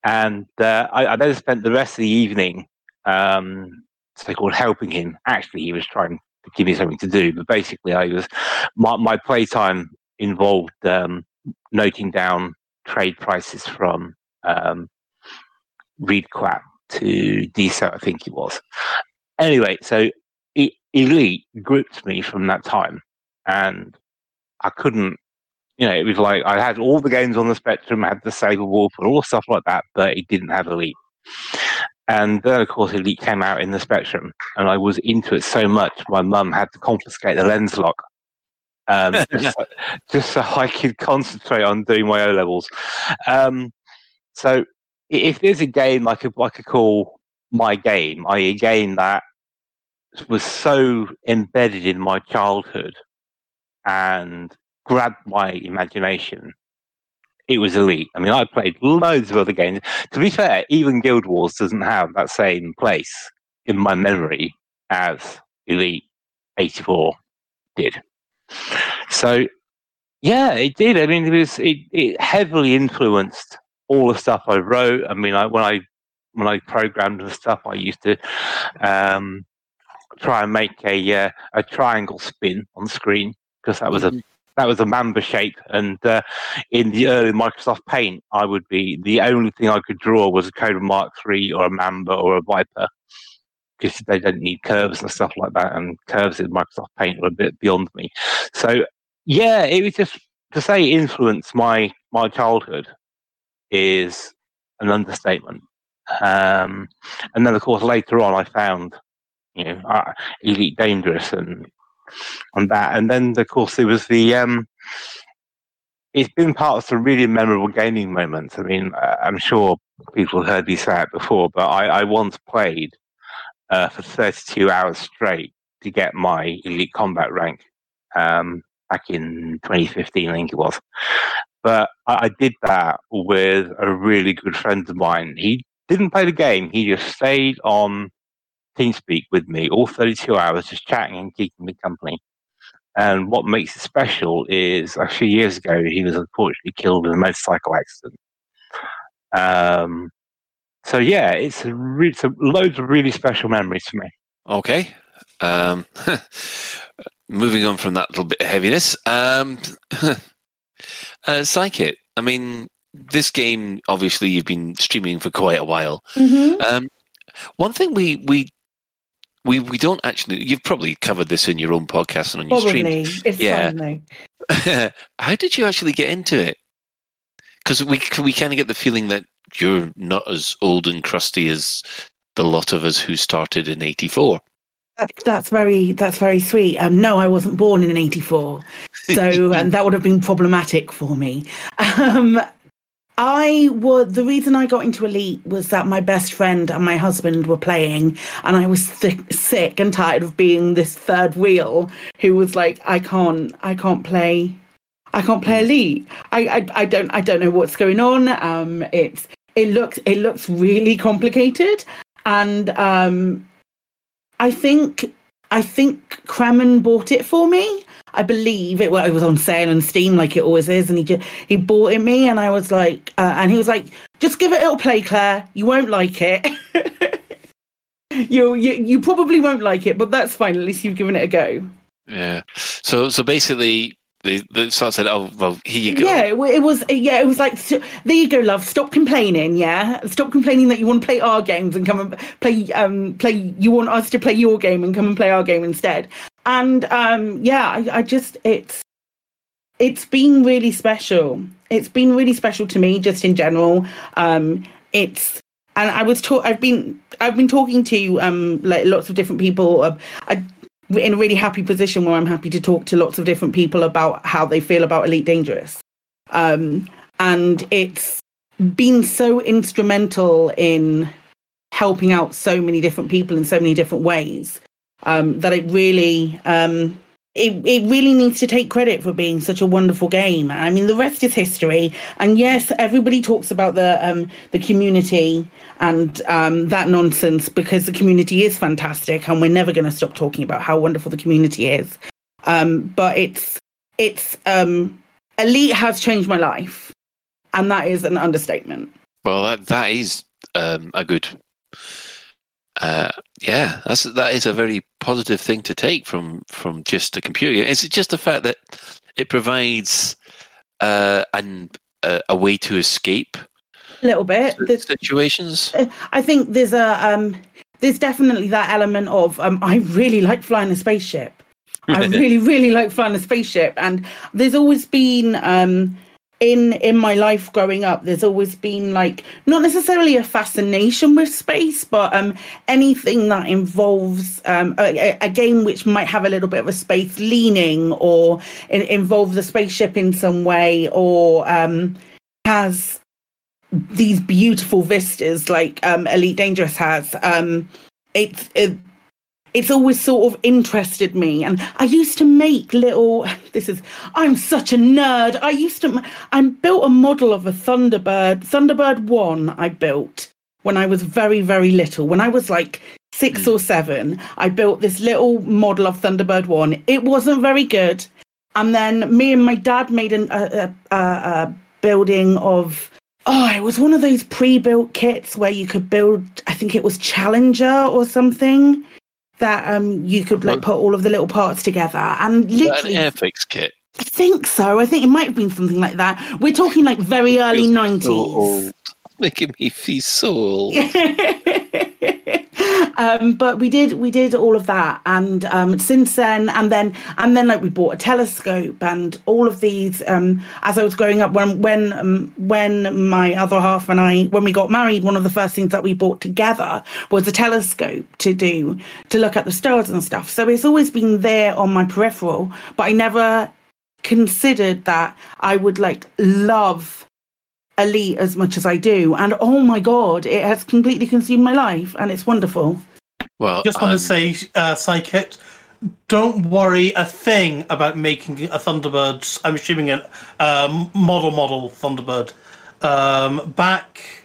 And uh, I, I then spent the rest of the evening, um, so called helping him. Actually, he was trying to give me something to do, but basically, I was my, my playtime involved um, noting down trade prices from um, Riedquat to Diso, I think it was. Anyway, so Elite gripped me from that time, and I couldn't. You know, it was like I had all the games on the Spectrum, I had the Sabre Wulf and all stuff like that, but it didn't have Elite. And then, of course, Elite came out in the Spectrum, and I was into it so much, my mum had to confiscate the Lenslok um, just, so, just so I could concentrate on doing my O levels. Um, so, if there's a game I could I could call my game, i.e., a game that was so embedded in my childhood and grabbed my imagination, it was Elite. I mean, I played loads of other games. To be fair, even Guild Wars doesn't have that same place in my memory as Elite 84 did. So, yeah, it did. I mean, it was it, it heavily influenced all the stuff I wrote. I mean, I, when I when I programmed and stuff, I used to um, try and make a uh, a triangle spin on screen because that was a that was a Mamba shape. And uh, in the early Microsoft Paint, I would be the only thing I could draw was a Cobra Mark III or a Mamba or a Viper because they don't need curves and stuff like that. And curves in Microsoft Paint were a bit beyond me. So yeah, it was just to say influence my my childhood is an understatement. Um, and then, of course, later on, I found you know uh, Elite Dangerous and and that, and then of course there was the. Um, it's been part of some really memorable gaming moments. I mean, I'm sure people have heard me say it before, but I, I once played uh, for 32 hours straight to get my elite combat rank um, back in 2015, I think it was. But I, I did that with a really good friend of mine. He didn't play the game, he just stayed on TeamSpeak with me all 32 hours, just chatting and keeping me company. And what makes it special is a few years ago, he was unfortunately killed in a motorcycle accident. Um, so yeah, it's, a re- it's a loads of really special memories for me. Okay. Um, moving on from that little bit of heaviness. Um, uh, Psychic. I mean, this game obviously you've been streaming for quite a while. Mhm. Um, one thing we we we we don't actually. You've probably covered this in your own podcast and on your Probably. stream. It's yeah. How did you actually get into it? Because we we kind of get the feeling that you're not as old and crusty as the lot of us who started in '84. That's very that's very sweet. Um, no, I wasn't born in '84, so um, that would have been problematic for me. Um, I was the reason I got into Elite was that my best friend and my husband were playing, and I was sick, sick and tired of being this third wheel who was like, I can't, I can't play, I can't play Elite. I, I, I don't, I don't know what's going on. Um, it's it looks it looks really complicated, and um, I think I think Kremen bought it for me. I believe it, well, it was on sale on Steam, like it always is, and he just he bought it me, and I was like, uh, and he was like, just give it a little play, Claire. You won't like it. you, you you probably won't like it, but that's fine. At least you've given it a go. Yeah. So so basically, the, they sort of said, "Oh well, here you go." Yeah, it, was. Yeah, it was like, "S- there you go, love. Stop complaining. Yeah, stop complaining that you want to play our games and come and play. Um, play. You want us to play your game and come and play our game instead. And um, yeah, I, I just it's it's been really special. It's been really special to me, just in general. Um, it's and I was talk. I've been I've been talking to um like lots of different people. Uh, I in a really happy position where I'm happy to talk to lots of different people about how they feel about Elite Dangerous. Um, and it's been so instrumental in helping out so many different people in so many different ways um, that it really um, it, it really needs to take credit for being such a wonderful game. I mean, the rest is history. And yes, everybody talks about the um, the community and um, that nonsense because the community is fantastic, and we're never going to stop talking about how wonderful the community is. Um, but it's it's um, Elite has changed my life, and that is an understatement. Well, that that is um, a good. Uh, yeah, that's that is a very positive thing to take from from just a computer. Is it just the fact that it provides uh, an a, a way to escape A little bit. There's- situations? I think there's a um, there's definitely that element of um, I really like flying a spaceship. I really, really like flying a spaceship, and there's always been um, in in my life growing up. There's always been like not necessarily a fascination with space, but um, anything that involves um, a, a- game which might have a little bit of a space leaning, or in, involve the spaceship in some way, or um, has these beautiful vistas like um, Elite Dangerous has. Um, it's it, it's always sort of interested me, and I used to make little. This is I'm such a nerd. I used to I built a model of a Thunderbird Thunderbird One. I built when I was very very little. When I was like six hmm. or seven, I built this little model of Thunderbird One. It wasn't very good, and then me and my dad made an, a, a, a, a building of Oh, it was one of those pre-built kits where you could build. I think it was Challenger or something that um you could like put all of the little parts together. And literally, an Airfix kit. I think so. I think it might have been something like that. We're talking like very early nineties. Making me feel so old. um, but we did we did all of that, and um, since then, and then and then like we bought a telescope and all of these. Um, as I was growing up, when when um, when my other half and I when we got married, one of the first things that we bought together was a telescope to do to look at the stars and stuff. So it's always been there on my peripheral, but I never considered that I would like love elite as much as I do. And oh my god, it has completely consumed my life, and it's wonderful. Well, just want to say, uh, Psychic, don't worry a thing about making a Thunderbird. I'm assuming a um, model model Thunderbird. Um, back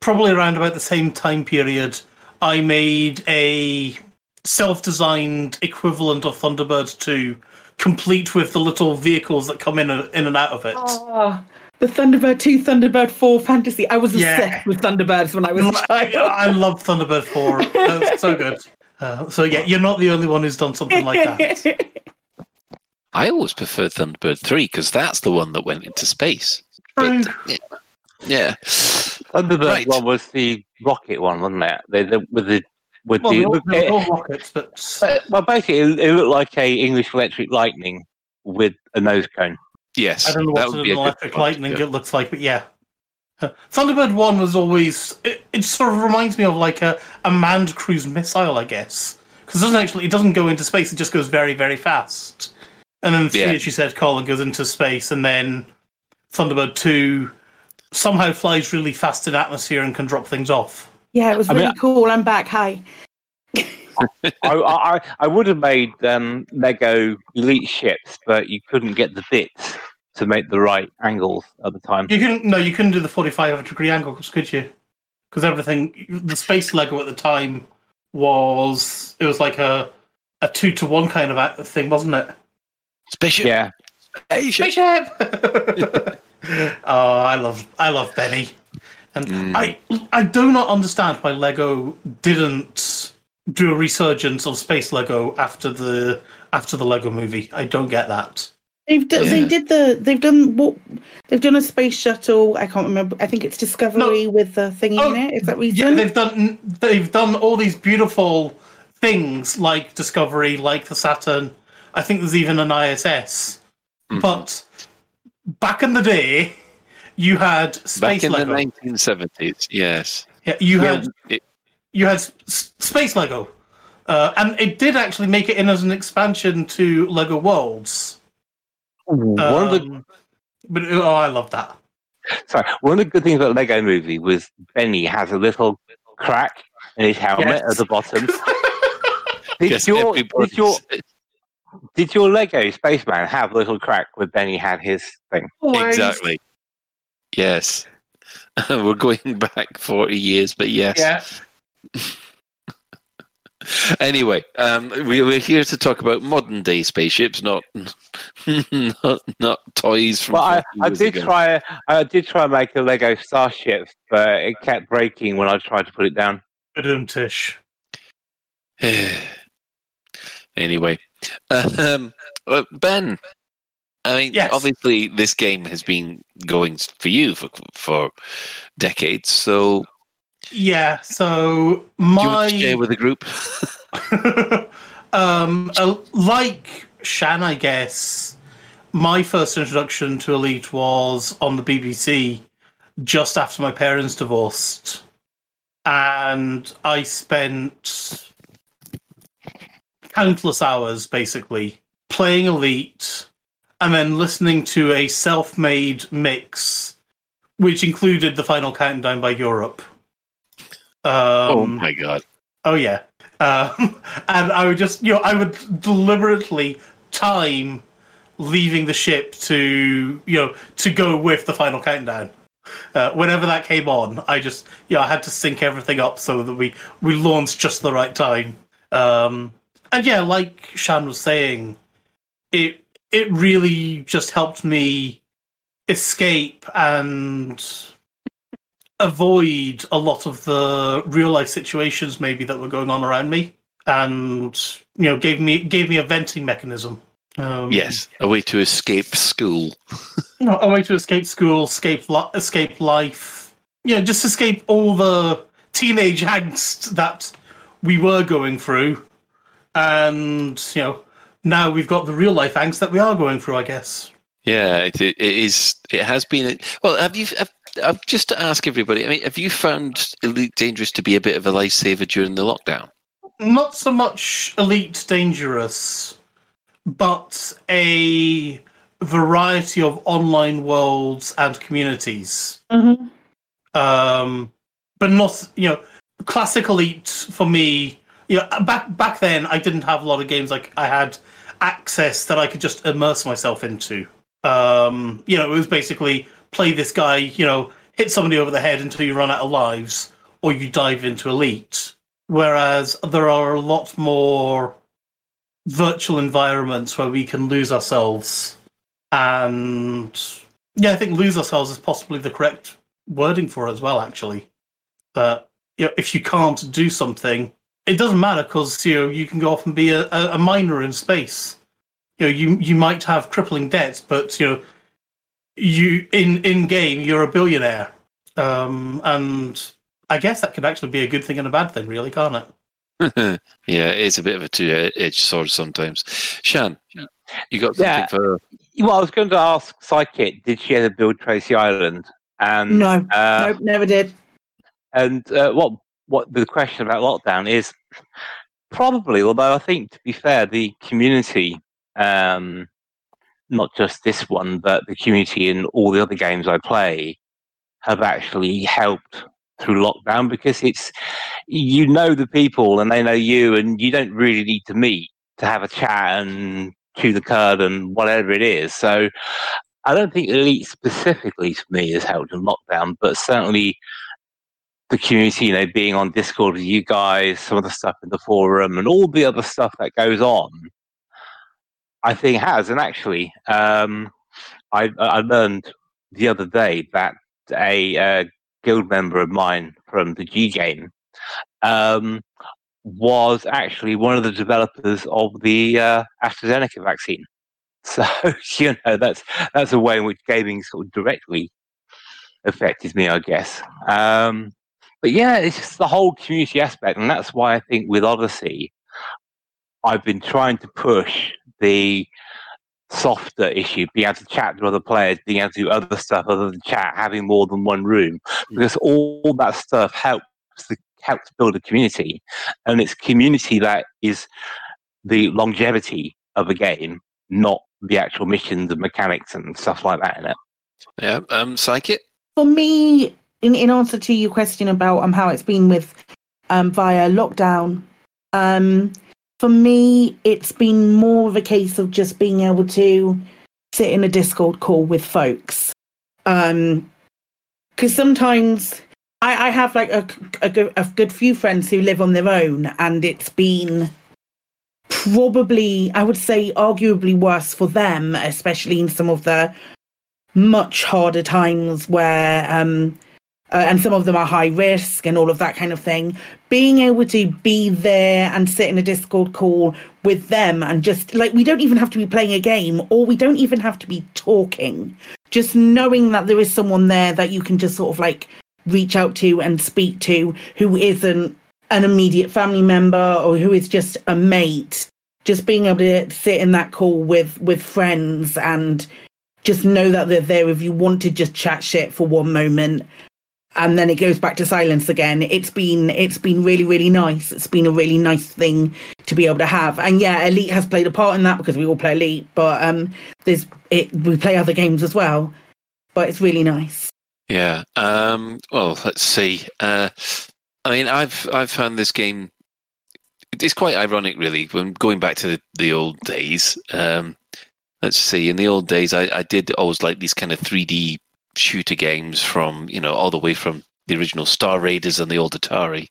probably around about the same time period, I made a self-designed equivalent of Thunderbird 2, complete with the little vehicles that come in and, in and out of it. Oh, the Thunderbird 2, Thunderbird 4 fantasy. I was Yeah. obsessed with Thunderbirds when I was a child. I love Thunderbird 4. That's so good. Uh, so yeah, you're not the only one who's done something like that. I always preferred Thunderbird 3 because that's the one that went into space. But, yeah. yeah. Thunderbird Right. one was the rocket one, wasn't it? The, the, with the with Well, the they're all, look- they're all rockets, but well, basically, it, it looked like a English electric lightning with a nose cone. Yes. I don't know that what would an be a good electric one. lightning it looks like, but yeah. Thunderbird 1 was always. It, it sort of reminds me of like a, a manned cruise missile, I guess. Because it doesn't actually. It doesn't go into space, it just goes very, very fast. And then, Yeah. as you said, Colin goes into space, and then Thunderbird 2 somehow flies really fast in atmosphere and can drop things off. Yeah, it was I mean, really cool. I'm back. Hi. I, I, I would have made um, Lego elite ships, but you couldn't get the bits to make the right angles at the time. You couldn't. No, you couldn't do the forty-five degree angles, could you? Because everything, the space Lego at the time was it was like a a two to one kind of thing, wasn't it? Spaceship. Yeah. Spaceship. oh, I love I love Benny, and Mm. I I do not understand why Lego didn't do a resurgence of space Lego after the after the Lego movie. I don't get that. They've done, they did the they've done what they've done a space shuttle. I can't remember. I think it's Discovery with the thingy in it. Is that what he's Yeah, done? they've done they've done all these beautiful things like Discovery, like the Saturn. I think there's even an ISS. Mm-hmm. But back in the day, you had Back space in Lego. the 1970s, yes. Yeah, you Yeah, had it- you had s- space Lego, uh, and it did actually make it in as an expansion to Lego Worlds. One of the Um, but oh, I love that. sorry, one of the good things about Lego Movie was Benny has a little crack in his helmet Yes. at the bottom. did, your, did your did your Lego spaceman have a little crack where Benny had his thing? Exactly. Yes. We're going back 40 years, but yes. Yeah. Anyway, um, we, we're here to talk about modern day spaceships, not not, not toys from. Well, I, I did ago. try. I did try and make a Lego starship, but it kept breaking when I tried to put it down. Tish. anyway, um, Ben, I mean, Yes. obviously, this game has been going for you for for decades. So, Yeah. So my share with the group? um, like Shan, I guess, my first introduction to Elite was on the BBC just after my parents divorced. And I spent countless hours basically playing Elite and then listening to a self made mix, which included the final countdown by Europe. Um, oh my god! Oh yeah, um, and I would just you know I would deliberately time leaving the ship to you know to go with the final countdown. Uh, whenever that came on, I just yeah I had to sync everything up so that we we launched just the right time. Um, and yeah, like Shan was saying, it it really just helped me escape and avoid a lot of the real life situations maybe that were going on around me and you know gave me gave me a venting mechanism um, Yes, a way to escape school. no, a way to escape school escape li- escape life yeah just escape all the teenage angst that we were going through, and you know now we've got the real life angst that we are going through. I guess. Yeah, it, it is. It has been. Well, have you? Have, have, just to ask everybody. I mean, have you found Elite Dangerous to be a bit of a lifesaver during the lockdown? Not so much Elite Dangerous, but a variety of online worlds and communities. Mm-hmm. Um, but not you know classic Elite for me. You know, back back then I didn't have a lot of games like I had access that I could just immerse myself into. Um, you know, it was basically play this guy, you know, hit somebody over the head until you run out of lives, or you dive into Elite. Whereas there are a lot more virtual environments where we can lose ourselves. And yeah, I think lose ourselves is possibly the correct wording for it as well, actually. But you know, if you can't do something, it doesn't matter because you know you can go off and be a, a miner in space. You know, you you might have crippling debts, but you know, you in in game you're a billionaire, um, and I guess that could actually be a good thing and a bad thing, really, can't it? yeah, it's a bit of a two-edged sword sometimes. Shan, you got something Yeah. for? Well, I was going to ask Psychic, did she ever build Tracy Island? And No, uh, nope, never did. And uh, what what the question about lockdown is probably, although I think to be fair, the community, um, not just this one, but the community and all the other games I play, have actually helped through lockdown because it's you know the people and they know you, and you don't really need to meet to have a chat and chew the cud and whatever it is. So. I don't think Elite specifically for me has helped in lockdown, but certainly the community, you know, being on Discord with you guys, some of the stuff in the forum, and all the other stuff that goes on, I think has. And actually, um, I, I learned the other day that a uh, guild member of mine from the G game um, was actually one of the developers of the uh, AstraZeneca vaccine. So you know that's that's a way in which gaming sort of directly affected me, I guess. Um, but yeah, it's just the whole community aspect, and that's why I think with Odyssey, I've been trying to push the softer issue, being able to chat to other players, being able to do other stuff other than chat, having more than one room, because all that stuff helps the, helps build a community, and it's community that is the longevity of a game, not the actual missions and mechanics and stuff like that in it. Yeah, um, Psychic. For me, in, in answer to your question about um how it's been with um via lockdown, um for me it's been more of a case of just being able to sit in a Discord call with folks. Um because sometimes I, I have like a, a, a good few friends who live on their own and it's been probably I would say arguably worse for them, especially in some of the much harder times where um uh, and some of them are high risk and all of that kind of thing. Being able to be there and sit in a discord call with them and just like we don't even have to be playing a game or we don't even have to be talking. Just knowing that there is someone there that you can just sort of like reach out to and speak to who isn't an immediate family member or who is just a mate. Just being able to sit in that call with with friends and just know that they're there if you want to just chat shit for one moment and then it goes back to silence again it's been it's been really really nice it's been a really nice thing to be able to have and yeah elite has played a part in that because we all play elite but um there's it we play other games as well but it's really nice Yeah. Um, well, let's see. Uh, I mean, I've I've found this game. It's quite ironic, really, when going back to the, the old days. Um, let's see. In the old days, I, I did always like these kind of three D shooter games from you know all the way from the original Star Raiders and the old Atari.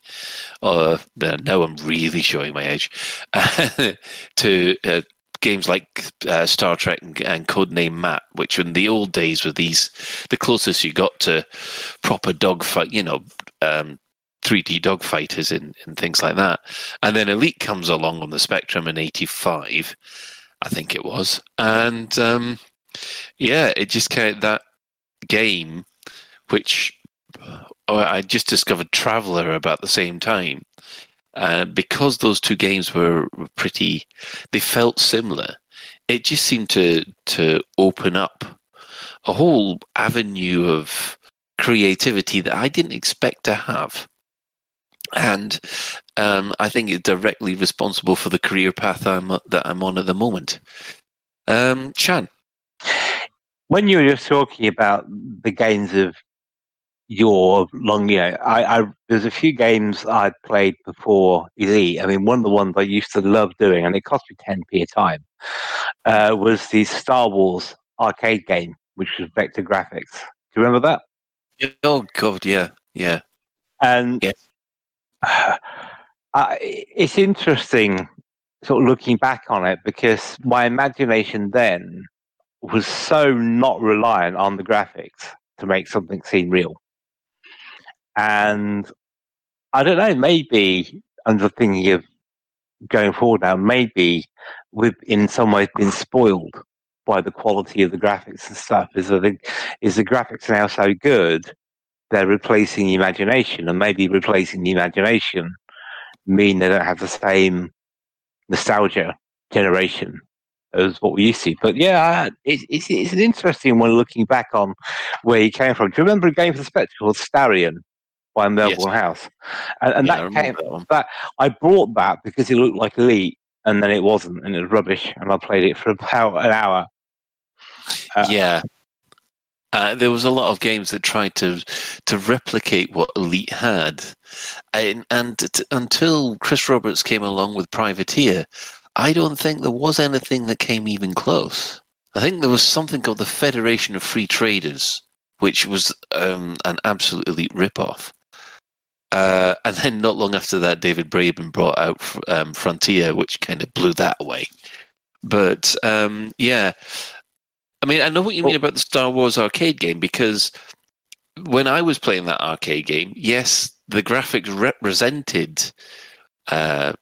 Uh, now I'm really showing my age. to uh, games like uh, Star Trek and, and Codename MAT, which in the old days were these the closest you got to proper dogfight, you know, um, 3D dogfighters and, and things like that. And then Elite comes along on the spectrum in '85, I think it was, and um, yeah, it just kind of that game, which oh, I just discovered Traveller about the same time. uh, because those two games were pretty, they felt similar. It just seemed to to open up a whole avenue of creativity that I didn't expect to have. And um, I think it's directly responsible for the career path I'm, that I'm on at the moment. Um, Shan. When you were just talking about the games of your long, you know, I, I there's a few games I'd played before Elite. I mean, one of the ones I used to love doing, and it cost me 10p a time, uh, was the Star Wars arcade game, which was Vector Graphics. Do you remember that? Oh God, yeah, yeah. And uh, it's interesting, sort of looking back on it, because my imagination then was so not reliant on the graphics to make something seem real. And I don't know, maybe I'm just thinking of going forward now, maybe we've in some ways been spoiled by the quality of the graphics and stuff. Is the, is the graphics now so good they're replacing the imagination, and maybe replacing the imagination mean they don't have the same nostalgia generation as what we used to. See. But yeah, it's, it's, it's an interesting one looking back on where he came from. Do you remember a game for the Spectre called Starion by Melbourne Yes. House? And, and Yeah, that remember came, that that I brought that because it looked like Elite, and then it wasn't, and it was rubbish. And I played it for about an hour. Uh, yeah. Uh, there was a lot of games that tried to to replicate what Elite had, and, and t- until Chris Roberts came along with Privateer, I don't think there was anything that came even close. I think there was something called the Federation of Free Traders, which was um, an absolute elite ripoff. Uh, and then not long after that, David Braben brought out um, Frontier, which kind of blew that away. But um, yeah, I mean, I know what you mean about the Star Wars arcade game because when I was playing that arcade game, yes, the graphics represented uh,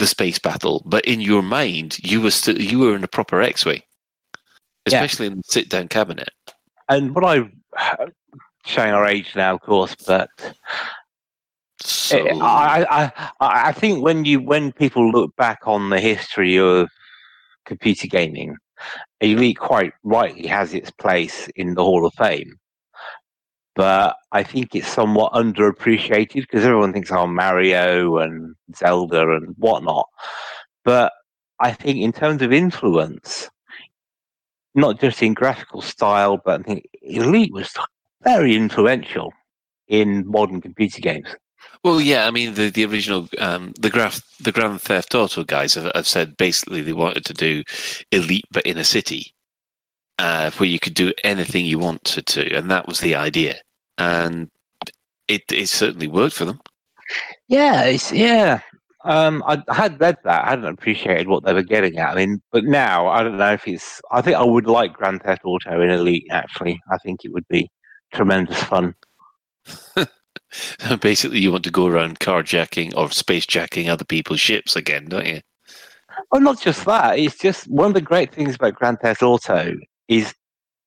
the space battle, but in your mind, you were still you were in a proper X-wing, Yeah. especially in the sit-down cabinet. And what I showing our age now, of course, but So I, I, I, I think when you when people look back on the history of computer gaming, Elite quite rightly has its place in the Hall of Fame. But I think it's somewhat underappreciated because everyone thinks, oh, Mario and Zelda and whatnot. But I think in terms of influence, not just in graphical style, but I think Elite was very influential in modern computer games. Well, yeah, I mean the the original um, the graph the Grand Theft Auto guys have, have said basically they wanted to do Elite but in a city, uh, where you could do anything you wanted to, and that was the idea, and it it certainly worked for them. Yeah, it's yeah. Um, I, had read that. I hadn't appreciated what they were getting at. I mean, but now I don't know if it's. I think I would like Grand Theft Auto in Elite. Actually, I think it would be tremendous fun. basically, you want to go around carjacking or space jacking other people's ships again, don't you? Well, not just that. It's just one of the great things about Grand Theft Auto is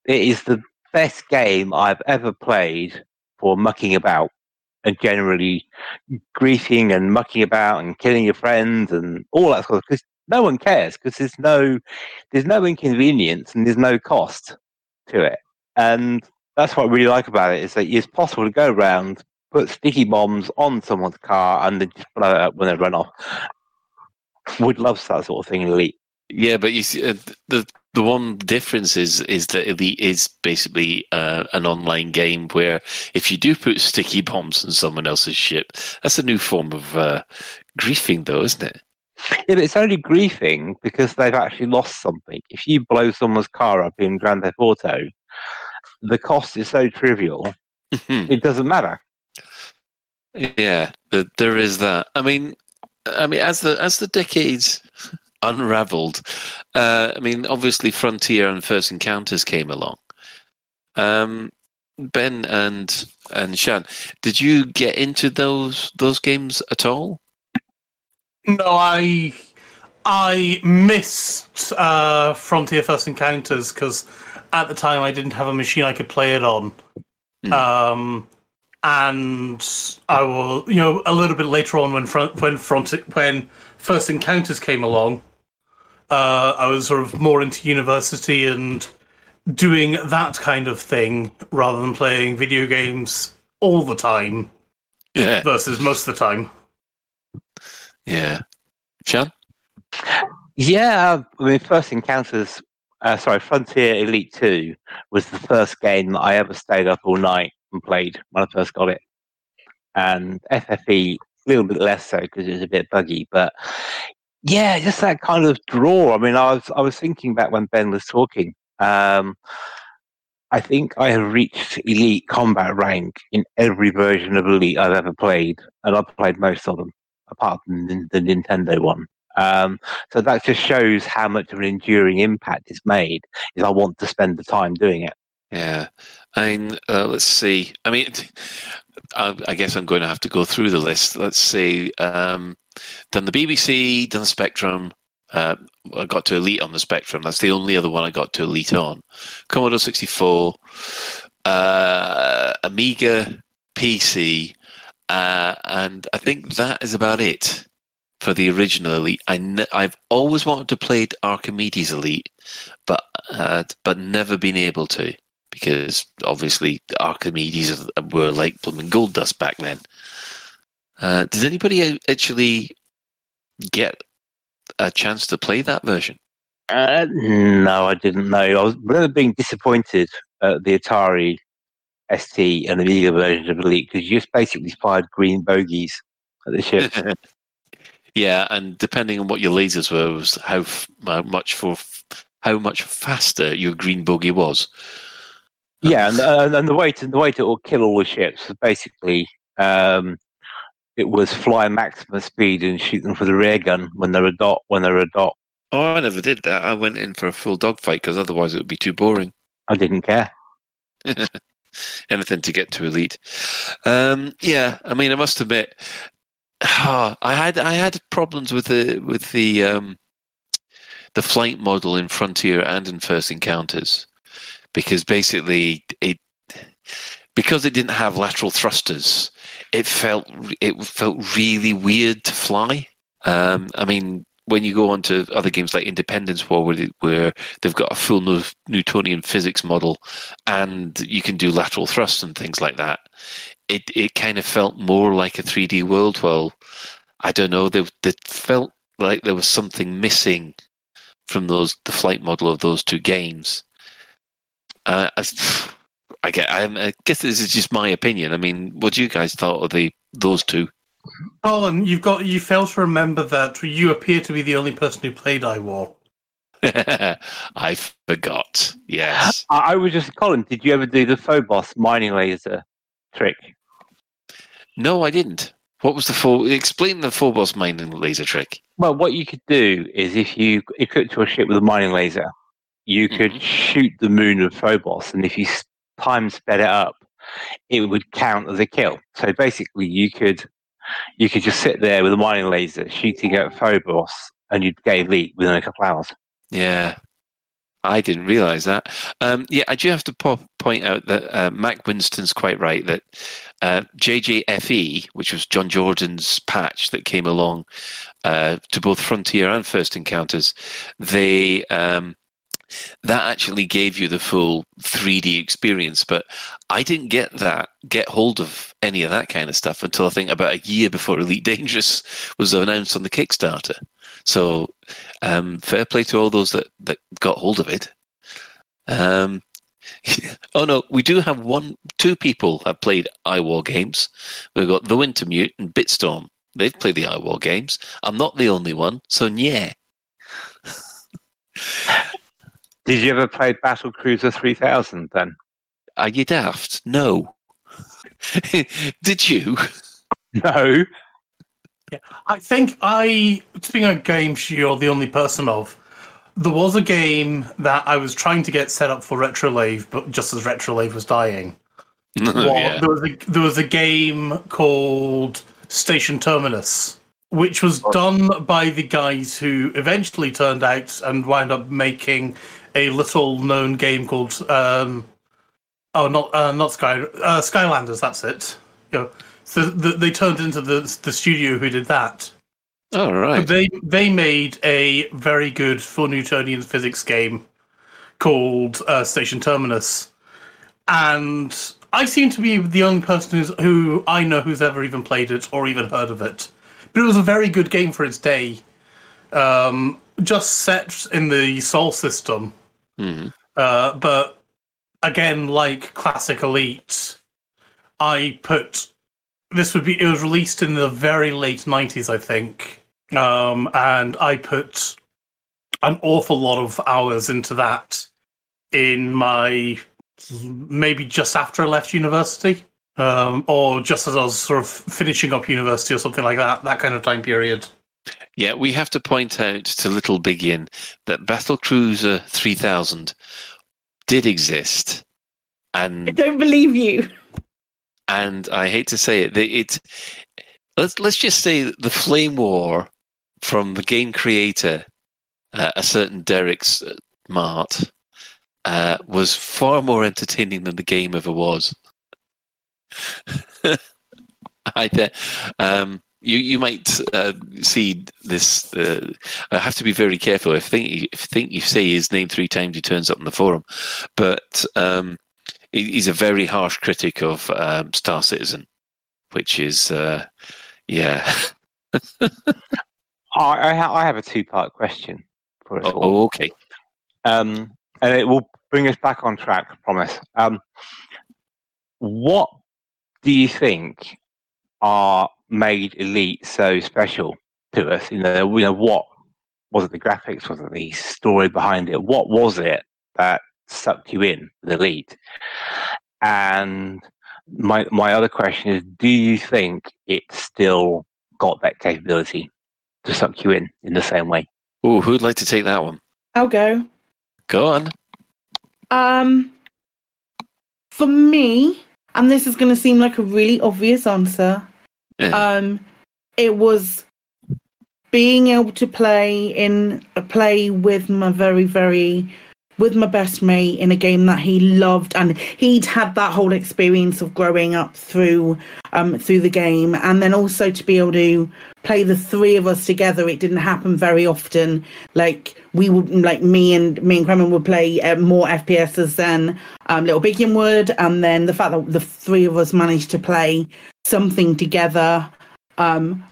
it is the best game I've ever played for mucking about and generally greeting and mucking about and killing your friends and all that sort of because no one cares because there's no there's no inconvenience and there's no cost to it. And that's what I really like about it is that it's possible to go around put sticky bombs on someone's car and then just blow it up when they run off. Would love that sort of thing elite. Yeah, but you see, uh, the the one difference is is that Elite is basically uh, an online game where if you do put sticky bombs on someone else's ship, that's a new form of uh, griefing, though, isn't it? Yeah, but it's only griefing because they've actually lost something. If you blow someone's car up in Grand Theft Auto, the cost is so trivial, it doesn't matter. Yeah, th- there is that. I mean, I mean, as the as the decades unravelled, uh, I mean, obviously, Frontier and First Encounters came along. Um, ben and and Shan, did you get into those those games at all? No, I I missed uh, Frontier First Encounters because at the time I didn't have a machine I could play it on. Um, and I will, you know, a little bit later on when front when front when first encounters came along, uh, I was sort of more into university and doing that kind of thing rather than playing video games all the time. Yeah. Versus most of the time. Yeah. Sean? Yeah, I mean, First Encounters, uh, sorry, Frontier Elite 2 was the first game that I ever stayed up all night and played when I first got it. And FFE, a little bit less so because it was a bit buggy, but yeah, just that kind of draw. I mean, I was I was thinking back when Ben was talking. Um, I think I have reached elite combat rank in every version of Elite I've ever played, and I've played most of them, apart from the, Nintendo one. Um, so that just shows how much of an enduring impact it's made. Is I want to spend the time doing it. Yeah. I mean, uh, let's see. I mean, I, I, guess I'm going to have to go through the list. Let's see. Um, done the BBC, done the Spectrum. Uh, I got to Elite on the Spectrum. That's the only other one I got to Elite on. Commodore 64, uh, Amiga, PC, uh, and I think that is about it for the original Elite. I ne- I've always wanted to play Archimedes Elite, but uh, but never been able to because obviously Archimedes were like blooming gold dust back then. Uh, did anybody actually get a chance to play that version? Uh, no, I didn't know. I was really being disappointed at the Atari ST and the Amiga version of Elite because you just basically fired green bogies at the ship. yeah, and depending on what your lasers were, was how f- much for how much faster your green bogey was. Yeah, and, uh, and the way to the way to kill all the ships was basically um, it was fly maximum speed and shoot them for the rear gun when they're a dot. When they're a dot. Oh, I never did that. I went in for a full dogfight because otherwise it would be too boring. I didn't care. Anything to get to elite. Um, yeah, I mean, I must admit, oh, I had I had problems with the with the um, the flight model in Frontier and in First Encounters because basically it because it didn't have lateral thrusters, it felt it felt really weird to fly. Um, I mean, when you go on to other games like Independence War, where, where they've got a full Newtonian physics model and you can do lateral thrust and things like that, it it kind of felt more like a 3D world. Well, I don't know, they, they felt like there was something missing from those the flight model of those two games. Uh, I, get, I, guess this is just my opinion. I mean, what do you guys thought of the those two? Colin, you've got you fail to remember that you appear to be the only person who played iWar. I forgot. Yes, I, I was just Colin. Did you ever do the Phobos mining laser trick? No, I didn't. What was the full? Explain the Phobos mining laser trick. Well, what you could do is if you equipped your ship with a mining laser, you could mm-hmm. shoot the moon of Phobos, and if you time sped it up, it would count as a kill. So basically, you could you could just sit there with a mining laser shooting at Phobos, and you'd get elite within a couple hours. Yeah, I didn't realize that. Um, yeah, I do have to point out that uh, Mac Winston's quite right that uh, JJFE, which was John Jordan's patch that came along uh, to both Frontier and First Encounters, they um, that actually gave you the full 3D experience. But I didn't get that, get hold of any of that kind of stuff until I think about a year before Elite Dangerous was announced on the Kickstarter. So um, fair play to all those that, that got hold of it. Um, oh no, we do have one, two people have played iWar games. We've got the Wintermute and Bitstorm. They've played the iWar games. I'm not the only one, so yeah. Did you ever play Battle Cruiser 3000 then? Are you daft? No. Did you? No. Yeah, I think I, speaking of games you're the only person of, there was a game that I was trying to get set up for Retrolave, but just as Retrolave was dying. Oh, yeah. there, was a, there was a game called Station Terminus, which was done by the guys who eventually turned out and wound up making a little known game called um, oh not uh, not Sky uh, Skylanders. That's it. You know, so th- they turned into the the studio who did that. Oh right. They they made a very good for Newtonian physics game called uh, Station Terminus, and I seem to be the only person who's, who I know who's ever even played it or even heard of it. But it was a very good game for its day. Um, just set in the Sol system, Hmm. uh, but again, like classic Elite, I put this would be it was released in the very late '90s, I think, um, and I put an awful lot of hours into that in my maybe just after I left university, um, or just as I was sort of finishing up university or something like that. That kind of time period. Yeah, we have to point out to Little Biggin that Battle Cruiser 3000 did exist, And I don't believe you. and I hate to say it, it let's let's just say the flame war from the game creator, uh, a certain Derek Smart, uh, was far more entertaining than the game ever was. I th- um, you you might uh, see this. Uh, I have to be very careful. If think if think you say his name three times, he turns up in the forum. But um, he- he's a very harsh critic of um, Star Citizen, which is uh, yeah. I, I, ha- I have a two part question for us all. Oh, okay. Um, and it will bring us back on track, I promise. Um, what do you think are made Elite so special to us? You know, you know what was it? The graphics? Was it the story behind it? What was it that sucked you in with Elite? And my my other question is: Do you think it still got that capability to suck you in in the same way? Oh, who'd like to take that one? I'll go. Go on. Um, for me, and this is going to seem like a really obvious answer. Um, it was being able to play in a play with my very very with my best mate in a game that he loved and he'd had that whole experience of growing up through um through the game and then also to be able to play the three of us together it didn't happen very often like we would like me and me and Kremen would play uh, more FPSs than um, Little Biggin would and then the fact that the three of us managed to play something together um,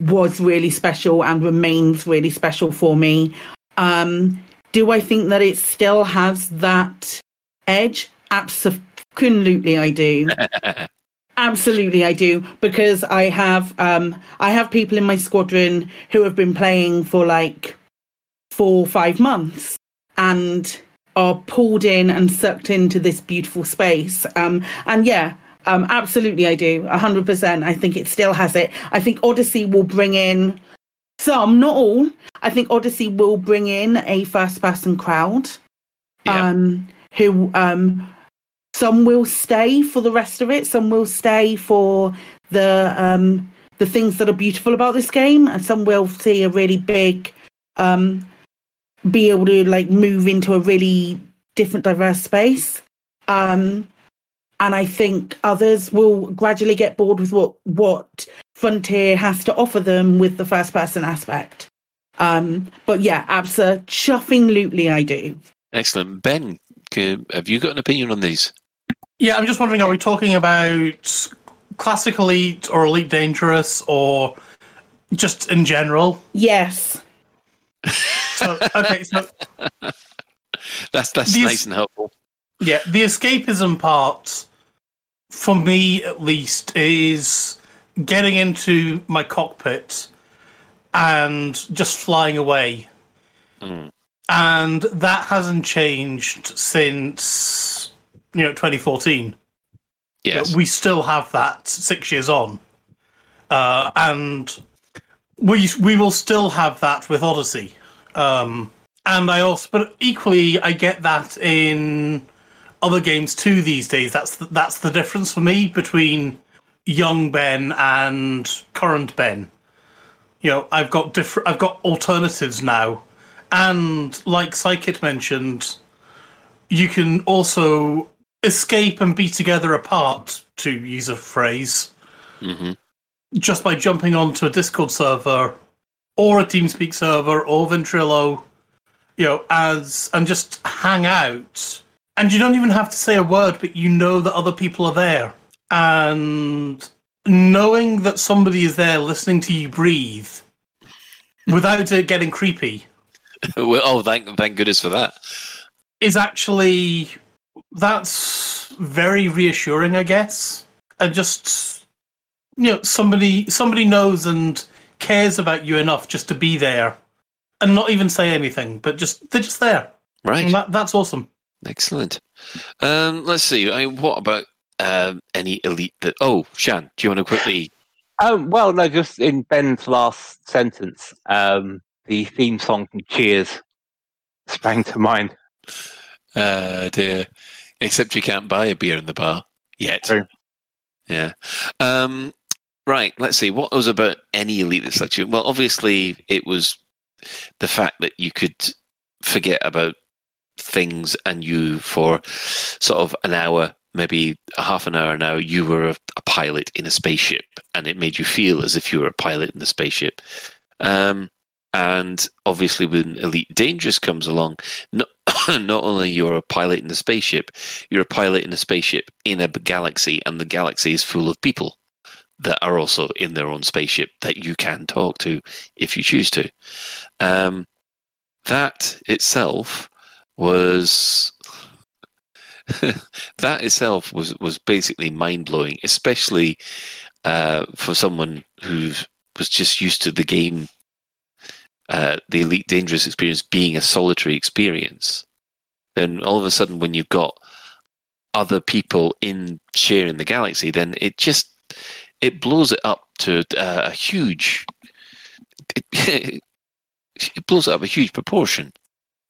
was really special and remains really special for me. Um, do I think that it still has that edge? Absolutely, I do. Absolutely, I do because I have um, I have people in my squadron who have been playing for like four or five months and are pulled in and sucked into this beautiful space. Um, and yeah, um, absolutely, I do. 100%. I think it still has it. I think Odyssey will bring in some, not all. I think Odyssey will bring in a first person crowd um, who um, some will stay for the rest of it, some will stay for the um, the things that are beautiful about this game, and some will see a really big um, be able to like move into a really different diverse space. Um and i think others will gradually get bored with what what frontier has to offer them with the first person aspect. Um but yeah absolutely chuffing lootly, i do. Excellent. Ben, have you got an opinion on these? Yeah, I'm just wondering, are we talking about classic elite or elite dangerous or just in general? yes So okay, so That's that's These- nice and helpful. yeah, the escapism part for me at least is getting into my cockpit and just flying away. Mm. And that hasn't changed since you know 2014. Yes. we still have that six years on, uh, and we we will still have that with Odyssey. Um, and I also, but equally, I get that in other games too these days. That's the, that's the difference for me between young Ben and current Ben. You know, I've got different, I've got alternatives now, and like Psychic mentioned, you can also escape and be together apart, to use a phrase, hmm just by jumping onto a Discord server or a TeamSpeak server or Ventrilo, you know, as and just hang out. And you don't even have to say a word, but you know that other people are there. And knowing that somebody is there listening to you breathe without it getting creepy well, oh, thank thank goodness for that. is actually that's very reassuring, I guess. And just you know, somebody somebody knows and cares about you enough just to be there and not even say anything, but just they're just there. Right. And that, that's awesome. Excellent. Um, let's see. I mean, what about um, any elite that? Oh, Shan, do you want to quickly? Um, well, no, just in Ben's last sentence, um, the theme song from Cheers sprang to mind. Uh, dear. Except you can't buy a beer in the bar yet. True. Yeah. Um, right. Let's see. What was about any elite that's like you? Well, obviously, it was the fact that you could forget about things and you for sort of an hour maybe a half an hour now you were a, a pilot in a spaceship and it made you feel as if you were a pilot in the spaceship um, and obviously when elite dangerous comes along not, not only you're a pilot in the spaceship you're a pilot in a spaceship in a galaxy and the galaxy is full of people that are also in their own spaceship that you can talk to if you choose to um, that itself was that itself was was basically mind blowing, especially uh, for someone who was just used to the game, uh, the Elite Dangerous experience being a solitary experience. Then all of a sudden, when you've got other people in sharing the galaxy, then it just it blows it up to uh, a huge. It, it blows it up a huge proportion,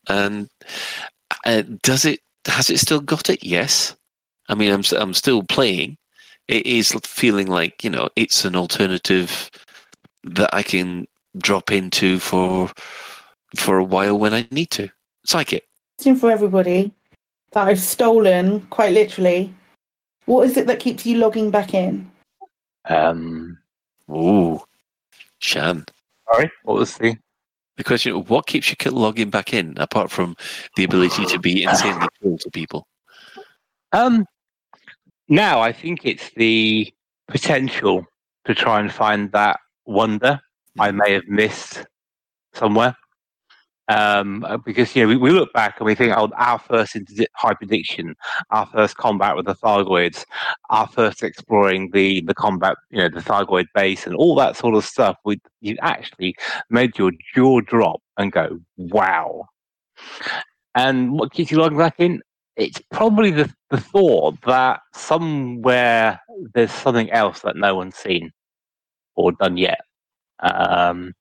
and uh, does it has it still got it? Yes. I mean, I'm I'm still playing. It is feeling like you know it's an alternative that I can drop into for for a while when I need to. It's like it. Question for everybody that I've stolen, quite literally. What is it that keeps you logging back in? Um, Ooh, Shan. Sorry, what was the? The question: What keeps you logging back in, apart from the ability to be insanely cruel to people? Um, now I think it's the potential to try and find that wonder I may have missed somewhere. Um, uh, because you know we, we look back and we think, oh, our first inter- hyperdiction, our first combat with the Thargoids, our first exploring the the combat, you know, the Thargoid base and all that sort of stuff. We you actually made your jaw drop and go, wow. And what keeps you logging back in? It's probably the, the thought that somewhere there's something else that no one's seen or done yet. Um,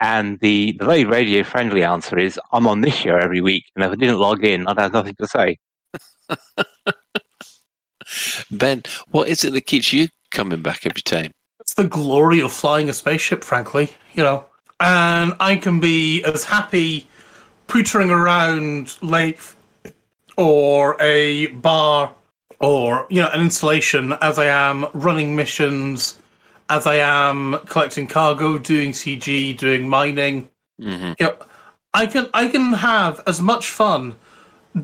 and the, the very radio friendly answer is I'm on this show every week, and if I didn't log in, I'd have nothing to say. Ben, what is it that keeps you coming back every time? It's the glory of flying a spaceship, frankly, you know. And I can be as happy pootering around late or a bar or, you know, an installation as I am running missions, as I am collecting cargo, doing CG, doing mining. Mm-hmm. You know, I can I can have as much fun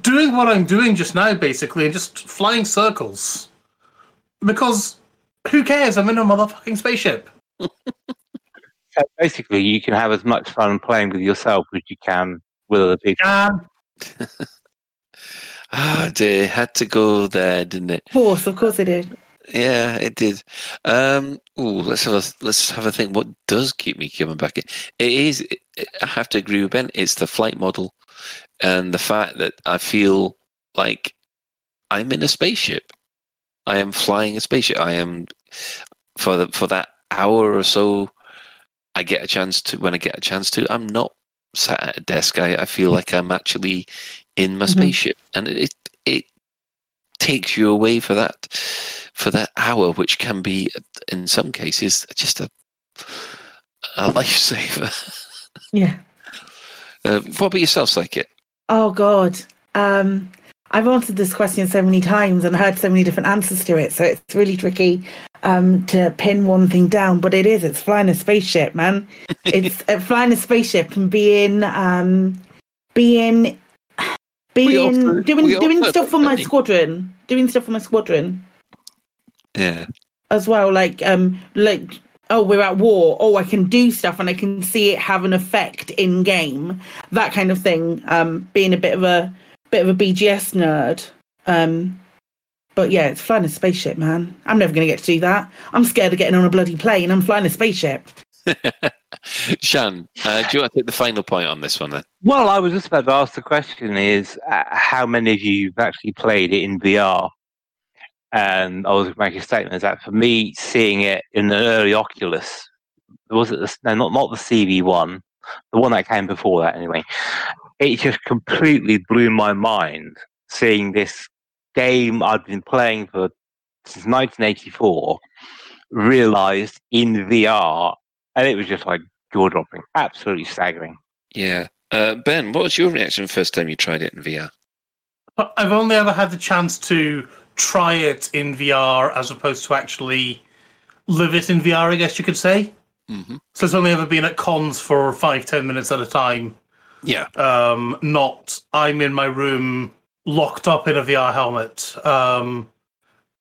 doing what I'm doing just now, basically, and just flying circles. Because who cares? I'm in a motherfucking spaceship. So basically, you can have as much fun playing with yourself as you can with other people. Um, Ah, dear, had to go there, didn't it? Of course, of course it did. Yeah, it did. Um, ooh, let's have a let's have a think. What does keep me coming back? It is. I have to agree with Ben. It's the flight model, and the fact that I feel like I'm in a spaceship. I am flying a spaceship. I am for the for that hour or so. I get a chance to when I get a chance to. I'm not sat at a desk. I, I feel like I'm actually in my Mhm. spaceship, and it it takes you away for that for that hour, which can be in some cases just a a lifesaver. Yeah. Uh, what about yourself, Psychic? Oh God. Um, I've answered this question so many times and heard so many different answers to it, so it's really tricky um, to pin one thing down. But it is. It's flying a spaceship, man. it's uh, flying a spaceship and being um, being being doing doing stuff for my squadron, doing stuff for my squadron Yeah. as well. Like um, like oh, we're at war. Oh, I can do stuff and I can see it have an effect in game. That kind of thing. Um, being a bit of a bit of a BGS nerd. Um, but yeah, it's flying a spaceship, man. I'm never gonna get to do that. I'm scared of getting on a bloody plane. I'm flying a spaceship. Shan, uh, do you want to take the final point on this one then? Well, I was just about to ask the question: Is uh, how many of you have actually played it in VR? And I was making a statement that for me, seeing it in an early Oculus, was it the, no, not not the CV one, the one that came before that anyway. It just completely blew my mind seeing this game I'd been playing for since 1984 realized in VR, and it was just like jaw dropping, absolutely staggering. Yeah. Uh, ben, what was your reaction first time you tried it in VR? I've only ever had the chance to try it in VR as opposed to actually live it in VR, I guess you could say. Mm-hmm. So it's only ever been at cons for five, ten minutes at a time. Yeah. Um, not I'm in my room locked up in a VR helmet. Um,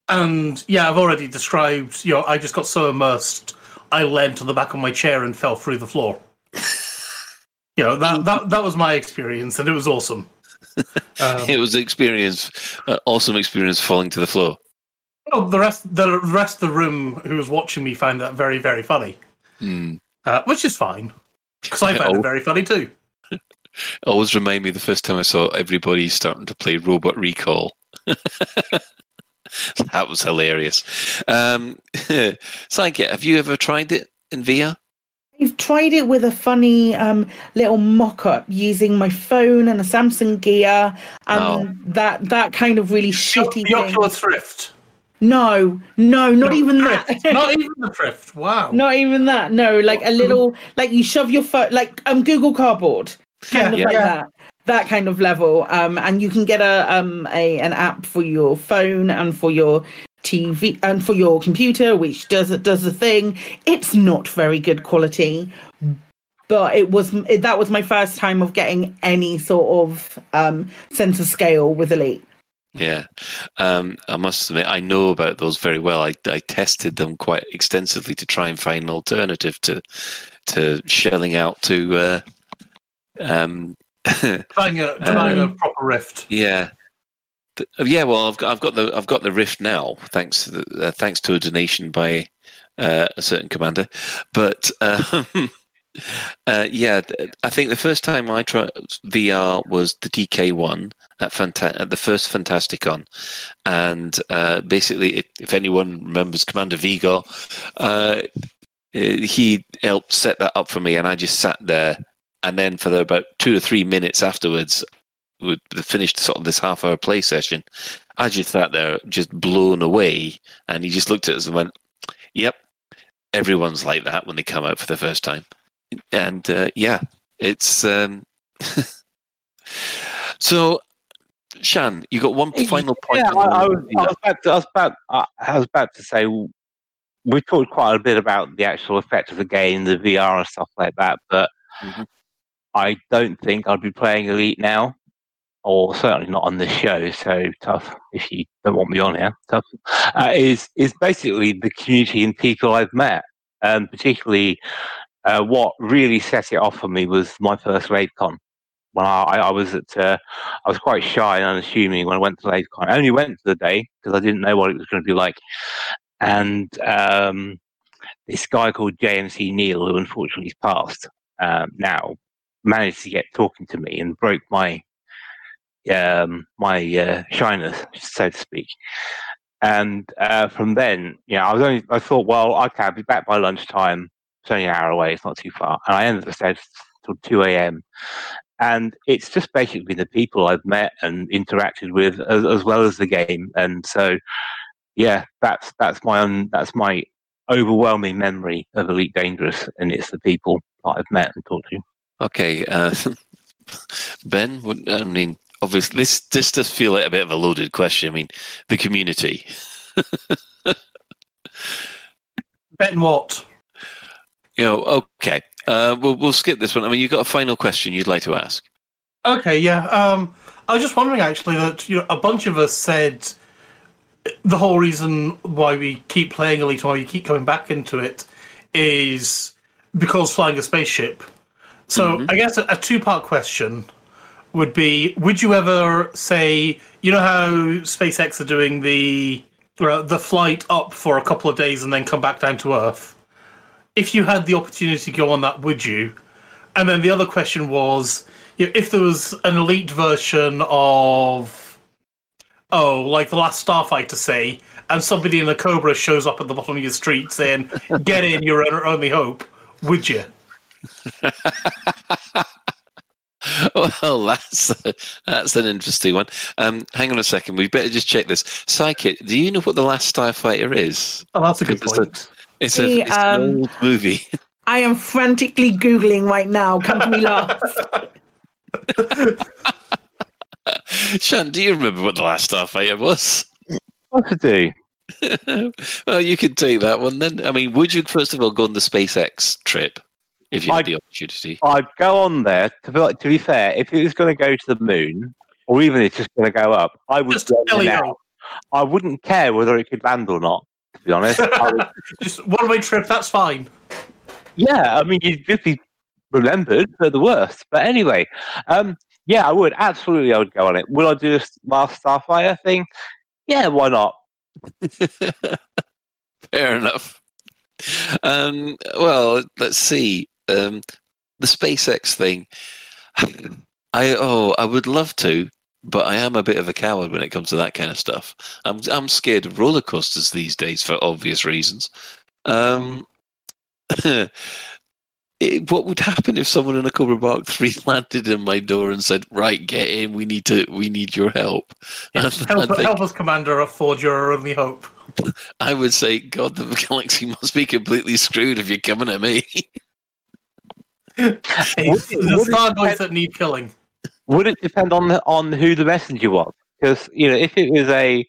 and yeah, I've already described, you know, I just got so immersed, I leant on the back of my chair and fell through the floor. you know, that, that, that was my experience, and it was awesome. Um, it was an experience, uh, awesome experience falling to the floor. Well, the rest the rest of the room who was watching me found that very very funny, Hmm. uh, which is fine because I found Oh. it very funny too. Always remind me the first time I saw everybody starting to play Robo Recall. that was hilarious. Um, Psyche, have you ever tried it in VR? I've tried it with a funny um, little mock-up using my phone and a Samsung Gear, and Oh. that that kind of really shitty The thing. Oculus Rift, No, no, not even that. not even the Rift. Wow. Not even that. No, like a little, like you shove your phone, like um, Google Cardboard, kind of Yeah, like yeah. that. That kind of level. Um, and you can get a um a an app for your phone and for your TV and for your computer, which does does the thing. It's not very good quality, but it was it, that was my first time of getting any sort of um sense of scale with Elite. Yeah, um, I must admit I know about those very well. I, I tested them quite extensively to try and find an alternative to to shelling out to. Uh, um, Buying a, buying a Um, proper Rift. yeah, yeah. Well, I've got I've got the I've got the Rift now, thanks to the, uh, thanks to a donation by uh, a certain commander. But um, uh, yeah, I think the first time I tried VR was the DK one at, Fanta- at the first Fantasticon, and uh, basically, if, if anyone remembers Commander Vigo, uh, uh, he helped set that up for me, and I just sat there. And then for the, about two to three minutes afterwards, we finished sort of this half hour play session. I just sat there, just blown away, and he just looked at us and went, "Yep, everyone's like that when they come out for the first time." And uh, yeah, it's um, so. Shan, you got one final point. Yeah, I, I, was, I was about to, I was about, I I was about to say we talked quite a bit about the actual effect of the game, the VR and stuff like that, but Mhm. I don't think I'd be playing Elite now, or certainly not on this show. So tough if you don't want me on here. Tough uh, is is basically the community and people I've met, um, particularly. Uh, what really set it off for me was my first LaveCon when I, I was at, uh, I was quite shy and unassuming when I went to LaveCon. I only went to the day because I didn't know what it was going to be like. And um, this guy called JMC Neil, who unfortunately is passed um, now, managed to get talking to me and broke my um, my uh, shyness, so to speak. And uh, from then, you know, I was only I thought, well, okay, I'll be back by lunchtime. It's only an hour away. It's not too far. And I ended up staying till two a.m and it's just basically the people I've met and interacted with, as, as well as the game. And so, yeah, that's that's my that's my overwhelming memory of Elite Dangerous, and it's the people that I've met and talked to. Okay, uh, Ben. I mean, obviously this this does feel like a bit of a loaded question. I mean, the community. Ben what? You know, okay. Uh, we'll we'll skip this one. I mean, you've got a final question you'd like to ask. Okay, yeah. Um, I was just wondering actually that you know, a bunch of us said the whole reason why we keep playing Elite, why we keep coming back into it, is because flying a spaceship. So I guess a, a two-part question would be: Would you ever say, you know how SpaceX are doing the uh, the flight up for a couple of days and then come back down to Earth? If you had the opportunity to go on that, would you? And then the other question was, you know, if there was an elite version of, oh, like the last Starfighter, say, and somebody in a Cobra shows up at the bottom of your street saying, "Get in, you're our only hope," would you? Well, that's that's an interesting one. Um, hang on a second. We better just check this. Psychic, do you know what the last Starfighter is? Oh, that's a good It's a- point. It's, a, The, it's an um, old movie. I am frantically googling right now. Come to me last. Sean, do you remember what the last Starfighter was? What to do? well, you could take that one then. I mean, would you first of all go on the SpaceX trip if you had the opportunity? I'd go on there. To be, to be fair, if it was going to go to the moon, or even if it's just going to go up, I would go there LEO. now. I wouldn't care whether it could land or not. To be honest, would, Just one way trip, that's fine. yeah. I mean, you'd just be remembered for the worst. But anyway, um, yeah, I would absolutely. I would go on it. Will I do this last Starfire thing? Yeah, why not? Fair enough. Um, well, let's see. Um, the SpaceX thing. I oh, I would love to, but I am a bit of a coward when it comes to that kind of stuff. I'm I'm scared of roller coasters these days for obvious reasons. Um, it, what would happen if someone in a Cobra Mark Three landed in my door and said, "Right, get in. We need to. We need your help." And Help, think- help us, Commander, afford your only hope. I would say, God, the galaxy must be completely screwed if you're coming at me. It's the Thargoids that need killing. Would it depend on the, on who the messenger was? Because you know, if it was a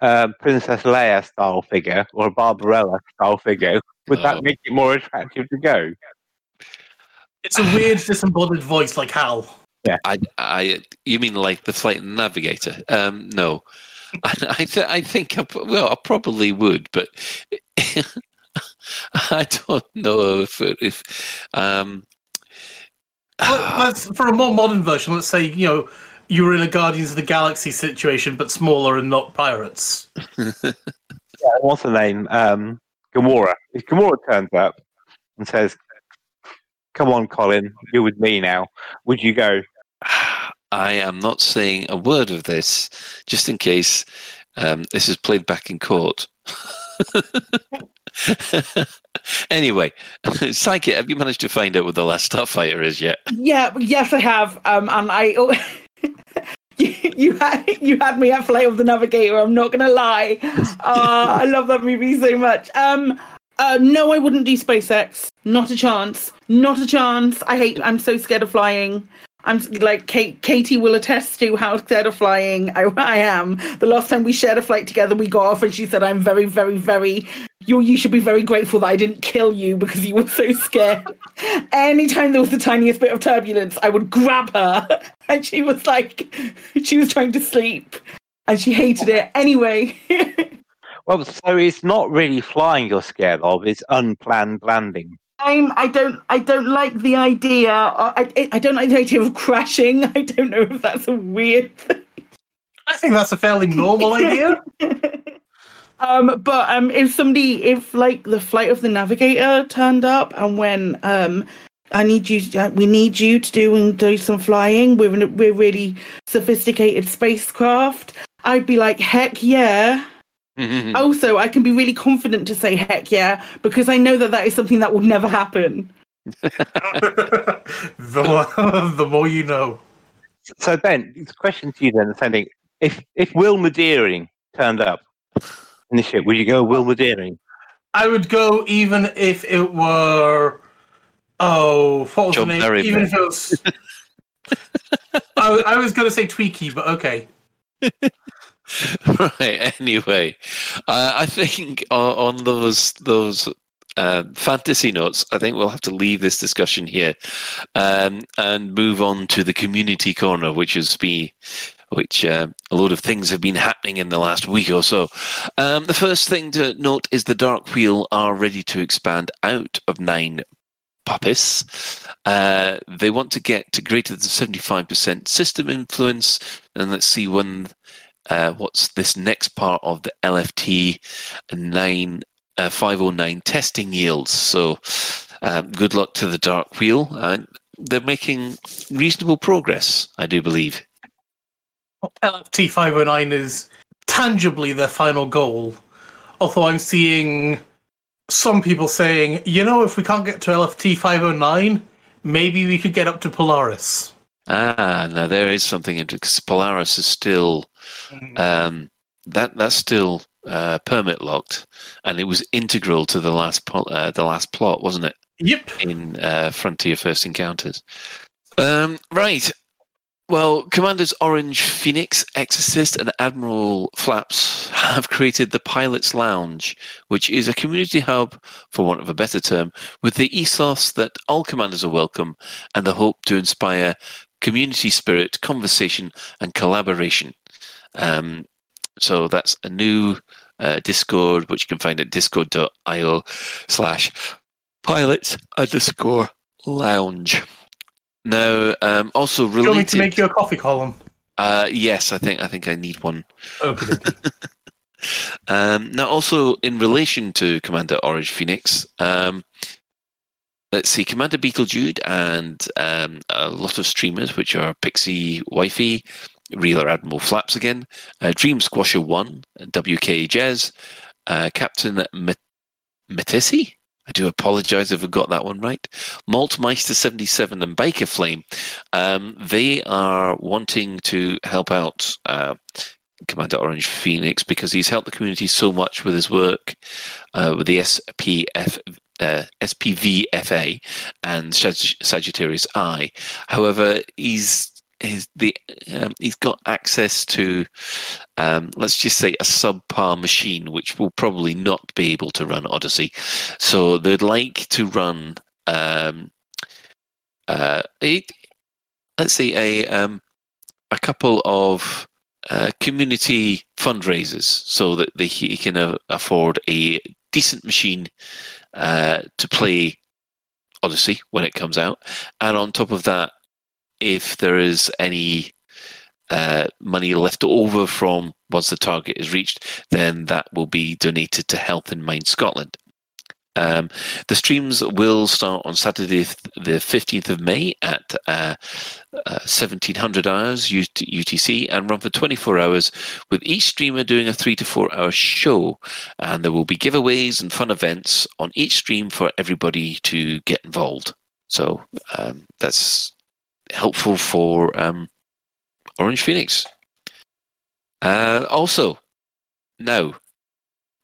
um, Princess Leia style figure or a Barbarella style figure, would Oh. that make it more attractive to go? It's a weird disembodied voice like Hal. Yeah. I, I, you mean like the flight navigator? Um, no, I, I, th- I think I, well, I probably would, but I don't know if if um, Let- let's, for a more modern version, let's say you know you were in a Guardians of the Galaxy situation, but smaller and not pirates. Yeah, what's her name? Um, Gamora. If Gamora turns up and says, "Come on, Colin, you're with me now," would you go? I am not saying a word of this, just in case um, this is played back in court. anyway, Psychic, have you managed to find out what the last Starfighter is yet? Yeah, yes, I have. Um, and I. You, you had you had me at Flight of the Navigator. I'm not gonna lie. Uh, I love that movie so much. Um, uh, no, I wouldn't do SpaceX. Not a chance. Not a chance. I hate. I'm so scared of flying. I'm like Kate, Katie will attest to how scared of flying I, I am. The last time we shared a flight together, we got off, and she said, "I'm very, very, very. You, you should be very grateful that I didn't kill you because you were so scared." Anytime there was the tiniest bit of turbulence, I would grab her, and she was like, she was trying to sleep, and she hated it anyway. Well, so it's not really flying you're scared of; it's unplanned landing. I'm. I don't. I don't like the idea. uh, I. I don't like the idea of crashing. I don't know if that's a weird. Thing. I think that's a fairly normal idea. Um, but um, if somebody, if like the flight of the navigator turned up, and when um, I need you, uh, we need you to do and do some flying. We're in a, we're really sophisticated spacecraft. I'd be like, heck yeah. Mm-hmm. Also, I can be really confident to say heck yeah because I know that that is something that will never happen. the, more, the more you know. So Ben, it's a question to you then. The same thing. If if Wilma Deering turned up in the ship, would you go Wilma Deering? I would go even if it were. Oh, what was John the name? Barrymore. Even if it was. I, I was going to say Twiki, but okay. right. Anyway, uh, I think on, on those those uh, fantasy notes, I think we'll have to leave this discussion here um, and move on to the community corner, which has been which uh, a lot of things have been happening in the last week or so. Um, the first thing to note is the Dark Wheel are ready to expand out of nine puppies. Uh, they want to get to greater than 75% system influence. And let's see when uh, what's this next part of the LFT 9 uh, 509 testing yields. So um, good luck to the Dark Wheel. Uh, they're making reasonable progress, I do believe. LFT 509 is tangibly their final goal. Although I'm seeing some people saying, you know, if we can't get to LFT 509, maybe we could get up to Polaris. Ah, now there is something interesting Polaris is still um, that that's still uh, permit locked, and it was integral to the last uh, the last plot, wasn't it? Yep. In uh, Frontier First Encounters. Um, right. Well, Commanders Orange, Phoenix, Exorcist, and Admiral Flaps have created the Pilot's Lounge, which is a community hub, for want of a better term, with the ethos that all commanders are welcome and the hope to inspire community spirit, conversation, and collaboration. Um, so that's a new uh, Discord, which you can find at discord.io slash pilots underscore lounge. Now, um, also Do you want me related. to make you a coffee Colin? Uh, yes, I think I think I need one. Okay. Um, now, also in relation to Commander Orange Phoenix, um, let's see, Commander Beetlejude and um, a lot of streamers, which are Pixie Wifey, Reeler Admiral Flaps again, uh, Dream Squasher One, WK Jez, uh, Captain Metissi. I do apologize if I got that one right. Maltmeister 77 and Baker Flame. Um, they are wanting to help out uh, Commander Orange Phoenix because he's helped the community so much with his work uh, with the SPF. Uh, SPVFA and Sag- Sagittarius I. However, he's he's the um, he's got access to um, let's just say a subpar machine, which will probably not be able to run Odyssey. So they'd like to run um, uh, a, let's see a um, a couple of uh, community fundraisers so that they, he can uh, afford a decent machine uh, to play Odyssey when it comes out, and on top of that, if there is any uh, money left over from once the target is reached, then that will be donated to Health in Mind Scotland. Um, the streams will start on Saturday, the 15th of May at uh, uh, 1700 hours UTC and run for 24 hours, with each streamer doing a three to four hour show. And there will be giveaways and fun events on each stream for everybody to get involved. So um, that's helpful for um, Orange Phoenix. Uh, also, now,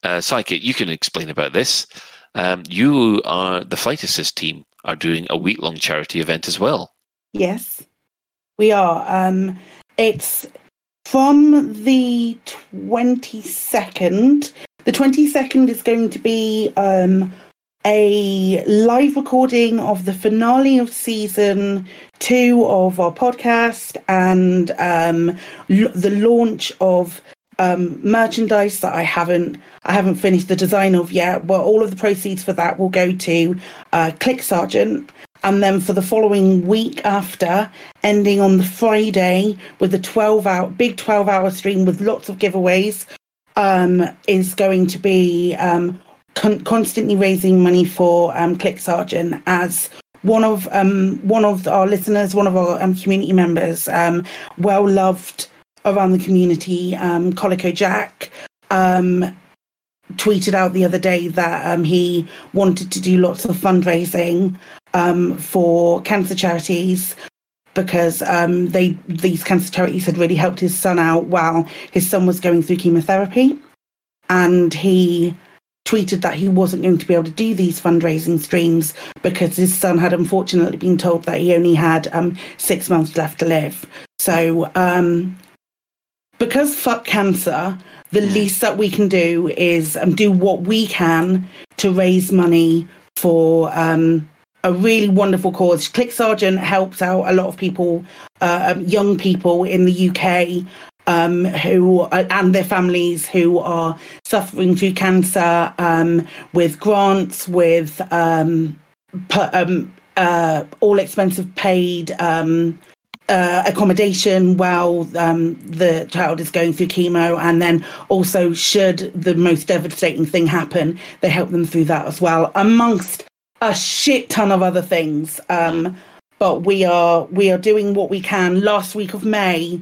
uh, Psychic, you can explain about this. Um, you are the Flight Assist team are doing a week long charity event as well. Yes, we are. Um, it's from the 22nd. The 22nd is going to be um, a live recording of the finale of season two of our podcast and um, l- the launch of um, merchandise that I haven't I haven't finished the design of yet. Well, all of the proceeds for that will go to uh, CLIC Sargent, and then for the following week after, ending on the Friday with a twelve hour big twelve hour stream with lots of giveaways, um, is going to be um, con- constantly raising money for um, CLIC Sargent as one of um, one of our listeners, one of our um, community members, um, well loved around the community, um, Colico Jack, um, tweeted out the other day that um, he wanted to do lots of fundraising um, for cancer charities because they these cancer charities had really helped his son out while his son was going through chemotherapy, and he tweeted that he wasn't going to be able to do these fundraising streams because his son had unfortunately been told that he only had um, six months left to live. So, um, because fuck cancer, the least that we can do is um, do what we can to raise money for um, a really wonderful cause. CLIC Sargent helps out a lot of people, uh, um, young people in the UK um, who uh, and their families who are suffering through cancer um, with grants, with um, per, um, uh, all expenses paid. Um, uh, accommodation while um, the child is going through chemo, and then also, should the most devastating thing happen, they help them through that as well, amongst a shit ton of other things. But we are we are doing what we can. Last week of May,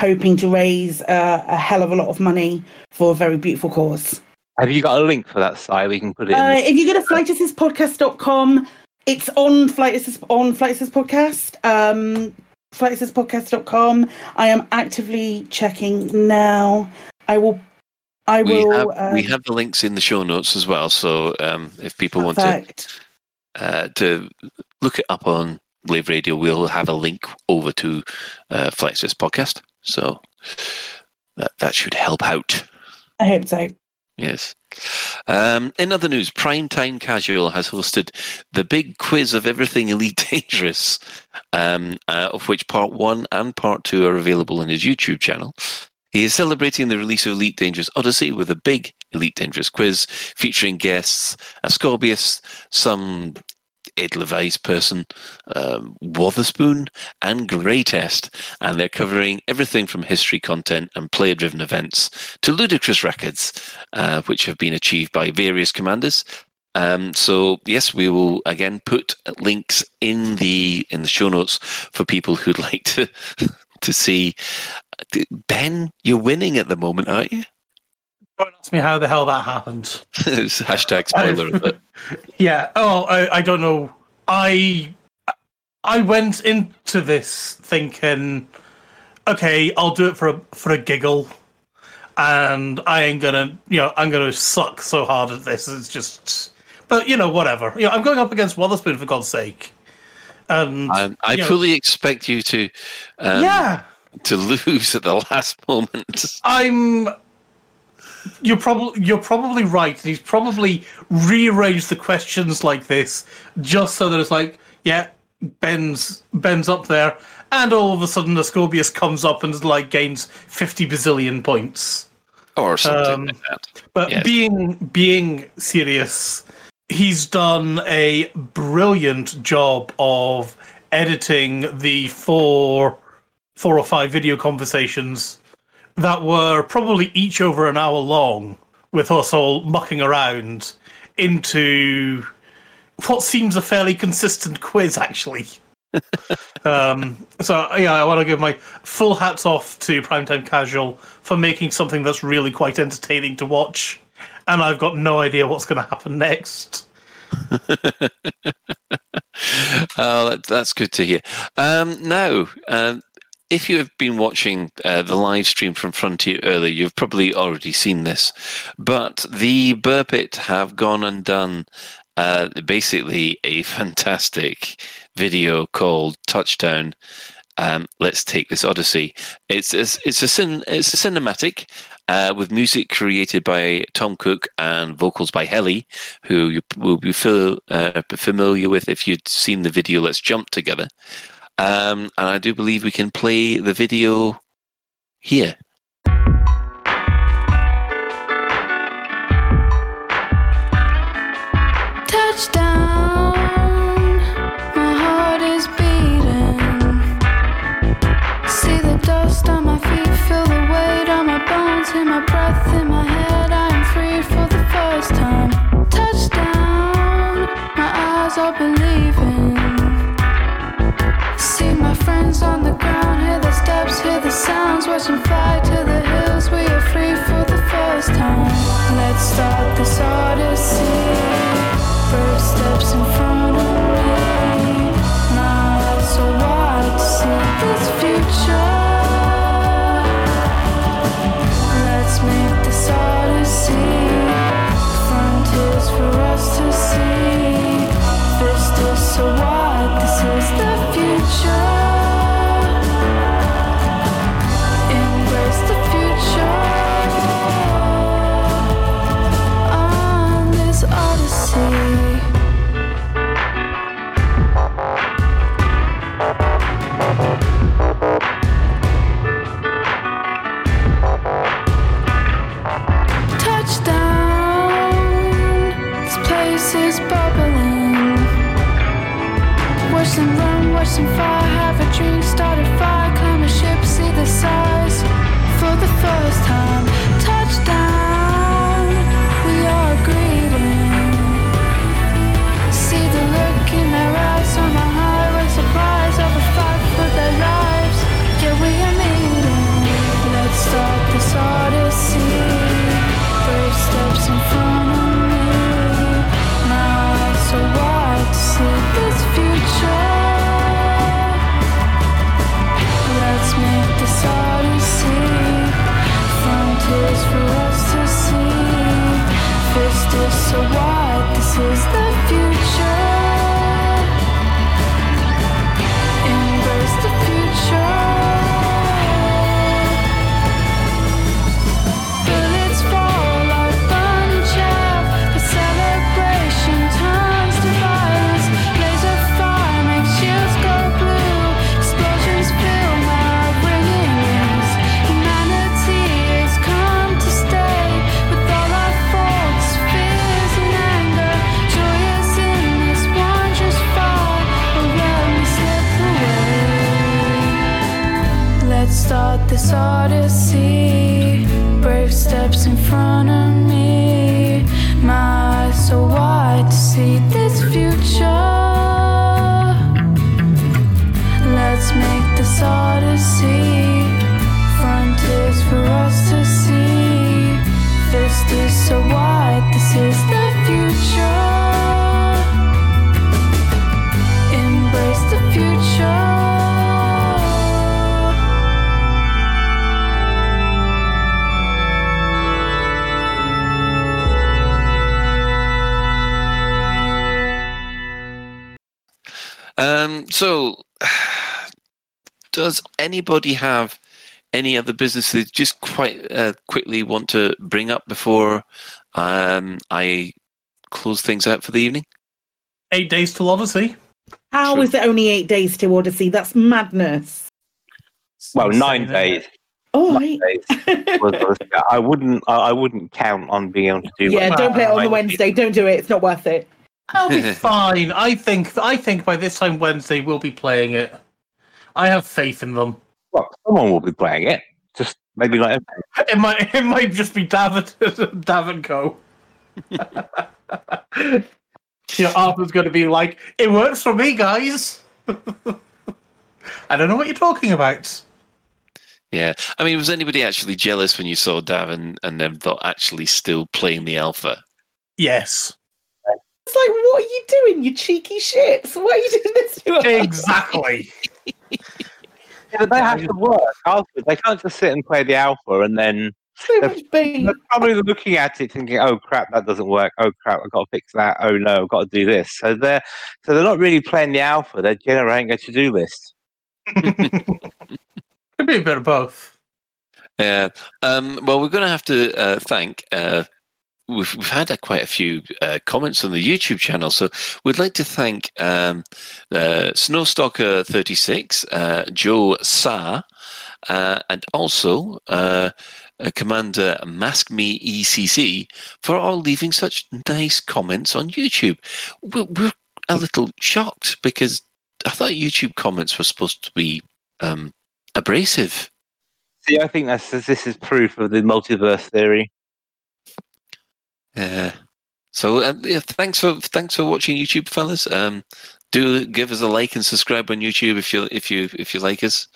hoping to raise uh, a hell of a lot of money for a very beautiful cause. Have you got a link for that site? We can put it in. Uh, if you go to flightassistpodcast.com, it's on Flight Assist on Flight Assist Podcast. Um, flightassistpodcast.com. I am actively checking now. I will. I we will. have, uh, we have the links in the show notes as well. So um, if people want to uh, to look it up on Lave Radio, we'll have a link over to uh, podcast. So that that should help out. I hope so. Yes. Um, in other news, Primetime Casual has hosted the big quiz of everything Elite Dangerous, um, uh, of which part one and part two are available on his YouTube channel. He is celebrating the release of Elite Dangerous Odyssey with a big Elite Dangerous quiz featuring guests Ascorbius, some Ed Levi's person, um, Wotherspoon, and Greatest. And they're covering everything from history content and player driven events to ludicrous records, uh, which have been achieved by various commanders. Um, so yes, we will again put links in the in the show notes for people who'd like to to see. Ben, you're winning at the moment, aren't you? Don't ask me how the hell that happened. It's Hashtag spoiler alert. Yeah. Oh, I, I don't know. I I went into this thinking, okay, I'll do it for a for a giggle, and I ain't gonna, you know, I'm gonna suck so hard at this. It's just, but you know, whatever. You know, I'm going up against Wotherspoon for God's sake. And Um, I you know, fully expect you to, um, yeah, to lose at the last moment. I'm. You're probably you're probably right. He's probably rearranged the questions like this just so that it's like, yeah, Ben's Ben's up there, and all of a sudden the Ascorbius comes up and like gains fifty bazillion points. Or something Um, like that. But Yes. being being serious, he's done a brilliant job of editing the four four or five video conversations that were probably each over an hour long with us all mucking around into what seems a fairly consistent quiz actually. um, so yeah, I want to give my full hats off to Primetime Casual for making something that's really quite entertaining to watch, and I've got no idea what's going to happen next. oh, that, that's good to hear. Um, now, um, if you have been watching uh, the live stream from Frontier earlier, you've probably already seen this. But the Burpit have gone and done uh, basically a fantastic video called Touchdown. Um, Let's take this Odyssey. It's it's, it's a cin- it's a cinematic uh, with music created by Tom Cook and vocals by Helly, who you will be uh, familiar with if you'd seen the video. Let's jump together. Um, and I do believe we can play the video here. Touchdown, my heart is beating. See the dust on my feet, feel the weight on my bones, hear my breath in my head. I am free for the first time. Touchdown, my eyes are believing my friends on the ground. Hear the steps, hear the sounds. Watch them fly to the hills. We are free for the first time. Let's start this odyssey. First steps in front of have a drink, start a fire, climb a ship, see the stars for the first time. Does anybody have any other business they just quite uh, quickly want to bring up before um, I close things out for the evening? Eight days till Odyssey. How is it only eight days to Odyssey? That's madness. Well, nine days. Oh, Nine days. was- was- I wouldn't. I I wouldn't count on being able to do. yeah, much. don't play it on the Wednesday. Don't do it. It's not worth it. I'll be fine. I think I think by this time Wednesday we'll be playing it. I have faith in them. Well, someone will be playing it. Just maybe like It might it might just be David David Co. you know, Arthur's going to be like, "It works for me, guys." I don't know what you're talking about. Yeah, I mean, was anybody actually jealous when you saw Davin and them thought actually still playing the alpha? Yes, It's like, what are you doing, you cheeky shits? Why are you doing this to us? exactly. Yeah, they have to work. Alpha. They can't just sit and play the alpha and then they're, they're probably looking at it thinking, "Oh crap, that doesn't work. Oh crap, I've got to fix that. Oh no, I've got to do this." So they're so they're not really playing the alpha. They're generating a to-do list. Could be a bit of both. Yeah. Um, well, we're going to have to uh, thank. Uh, we've, we've had uh, quite a few uh, comments on the YouTube channel, so we'd like to thank um, uh, Snowstalker36, uh, Joe Sa, uh, and also uh, Commander Mask Me ECC for all leaving such nice comments on YouTube. We're, we're a little shocked because I thought YouTube comments were supposed to be um, abrasive. See, I think that's this is proof of the multiverse theory. Yeah. So um, yeah, thanks for thanks for watching YouTube, fellas. Um, do give us a like and subscribe on YouTube if you if you if you like us.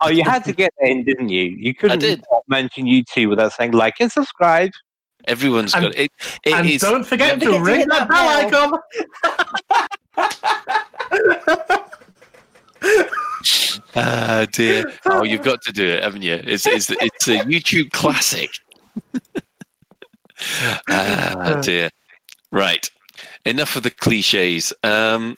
Oh, you had to get that in, didn't you? You couldn't did. mention YouTube without saying like and subscribe. Everyone's And- got it. it and is- don't forget to forget ring hit that that bell icon. Ah dear. Oh, you've got to do it, haven't you? It's it's it's a YouTube classic. ah dear. Right. Enough of the cliches. Um,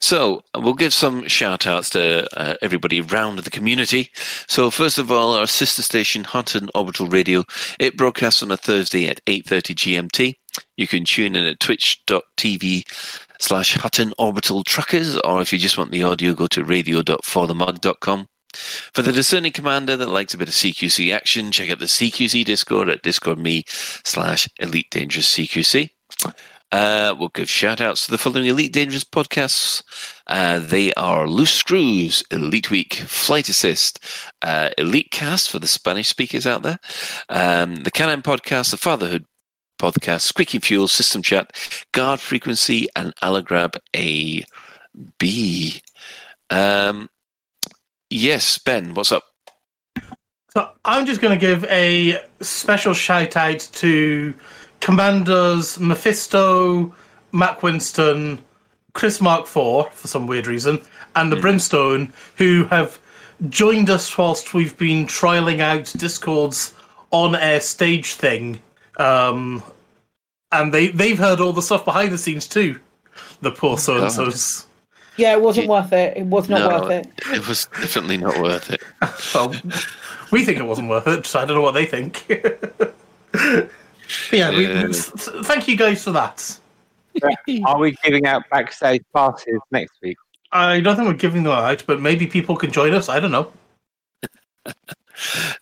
so we'll give some shout outs to uh, everybody around the community. So first of all, our sister station, Hutton Orbital Radio, it broadcasts on a Thursday at 8.30 GMT. You can tune in at twitch.tv slash Hutton Orbital Truckers, or if you just want the audio, go to radio.forthemug.com. For the discerning commander that likes a bit of CQC action, check out the CQC Discord at discord.me slash Elite Dangerous CQC. Uh, we'll give shout outs to the following Elite Dangerous podcasts. Uh, they are Loose Screws, Elite Week, Flight Assist, uh, Elite Cast for the Spanish speakers out there, um, the Canon Podcast, the Fatherhood Podcast, Squeaky Fuel, System Chat, Guard Frequency, and Allagrab A B. Um, yes, Ben, what's up? So I'm just going to give a special shout out to Commanders Mephisto, Mac Winston, Chris Mark IV for some weird reason, and the Brimstone, who have joined us whilst we've been trialing out Discord's on-air stage thing, um, and they they've heard all the stuff behind the scenes too. The poor so and so's. Yeah, it wasn't worth it. It was not No, worth it. It was definitely not worth it. Well, we think it wasn't worth it. So I don't know what they think. But yeah, we, Yeah. s- s- thank you guys for that. Are we giving out backstage passes next week? I don't think we're giving them out, but maybe people can join us. I don't know.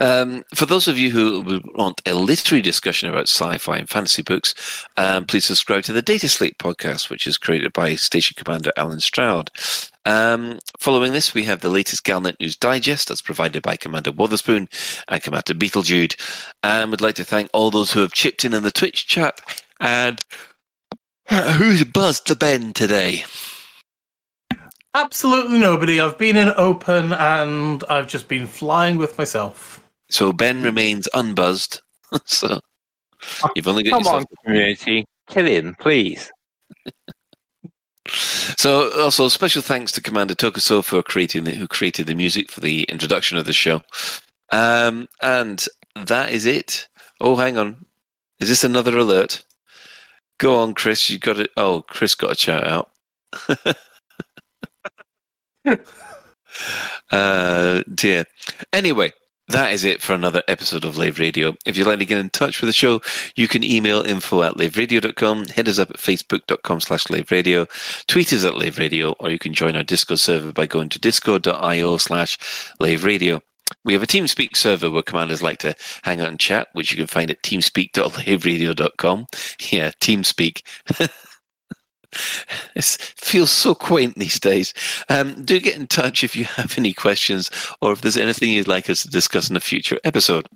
Um, for those of you who want a literary discussion about sci-fi and fantasy books, um, please subscribe to the Data Slate podcast, which is created by Station Commander Alan Stroud. Um, following this, we have the latest Galnet News Digest that's provided by Commander Wotherspoon and Commander Beetlejude. And would like to thank all those who have chipped in in the Twitch chat. And who's buzzed the Ben today? Absolutely nobody. I've been in open and I've just been flying with myself. So Ben remains unbuzzed. so you've only got Come yourself on, community. Kill him, please. So, also special thanks to Commander Tokuso for creating the, who created the music for the introduction of the show. Um, and that is it. Oh, hang on, is this another alert? Go on, Chris. You got it. Oh, Chris got a shout out. uh, dear. Anyway, that is it for another episode of Lave Radio. If you'd like to get in touch with the show, you can email info at laveradio.com, hit us up at facebook.com slash laveradio, tweet us at Lave Radio, or you can join our Discord server by going to discord.io slash Lave Radio. We have a TeamSpeak server where commanders like to hang out and chat, which you can find at teamspeak.laveradio.com. Yeah, TeamSpeak. It feels so quaint these days. Um, do get in touch if you have any questions or if there's anything you'd like us to discuss in a future episode.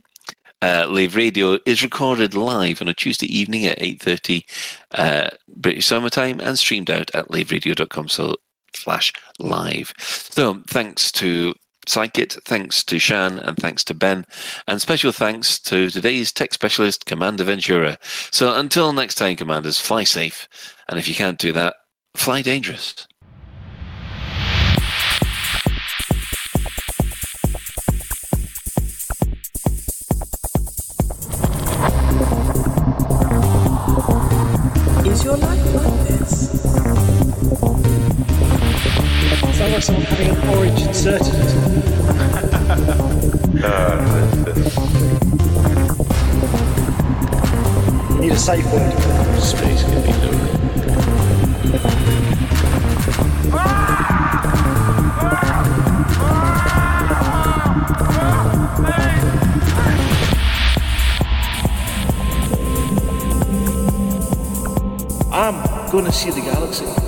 Uh, Lave Radio is recorded live on a Tuesday evening at 8.30 uh, British summertime and streamed out at laveradio.com so slash live. So thanks to Psychit, thanks to Shan, and thanks to Ben, and special thanks to today's tech specialist, Commander Ventura. So until next time, Commanders, fly safe, and if you can't do that, fly dangerous. Having inserted You need a safe word. Space can be lonely. I'm gonna see the galaxy.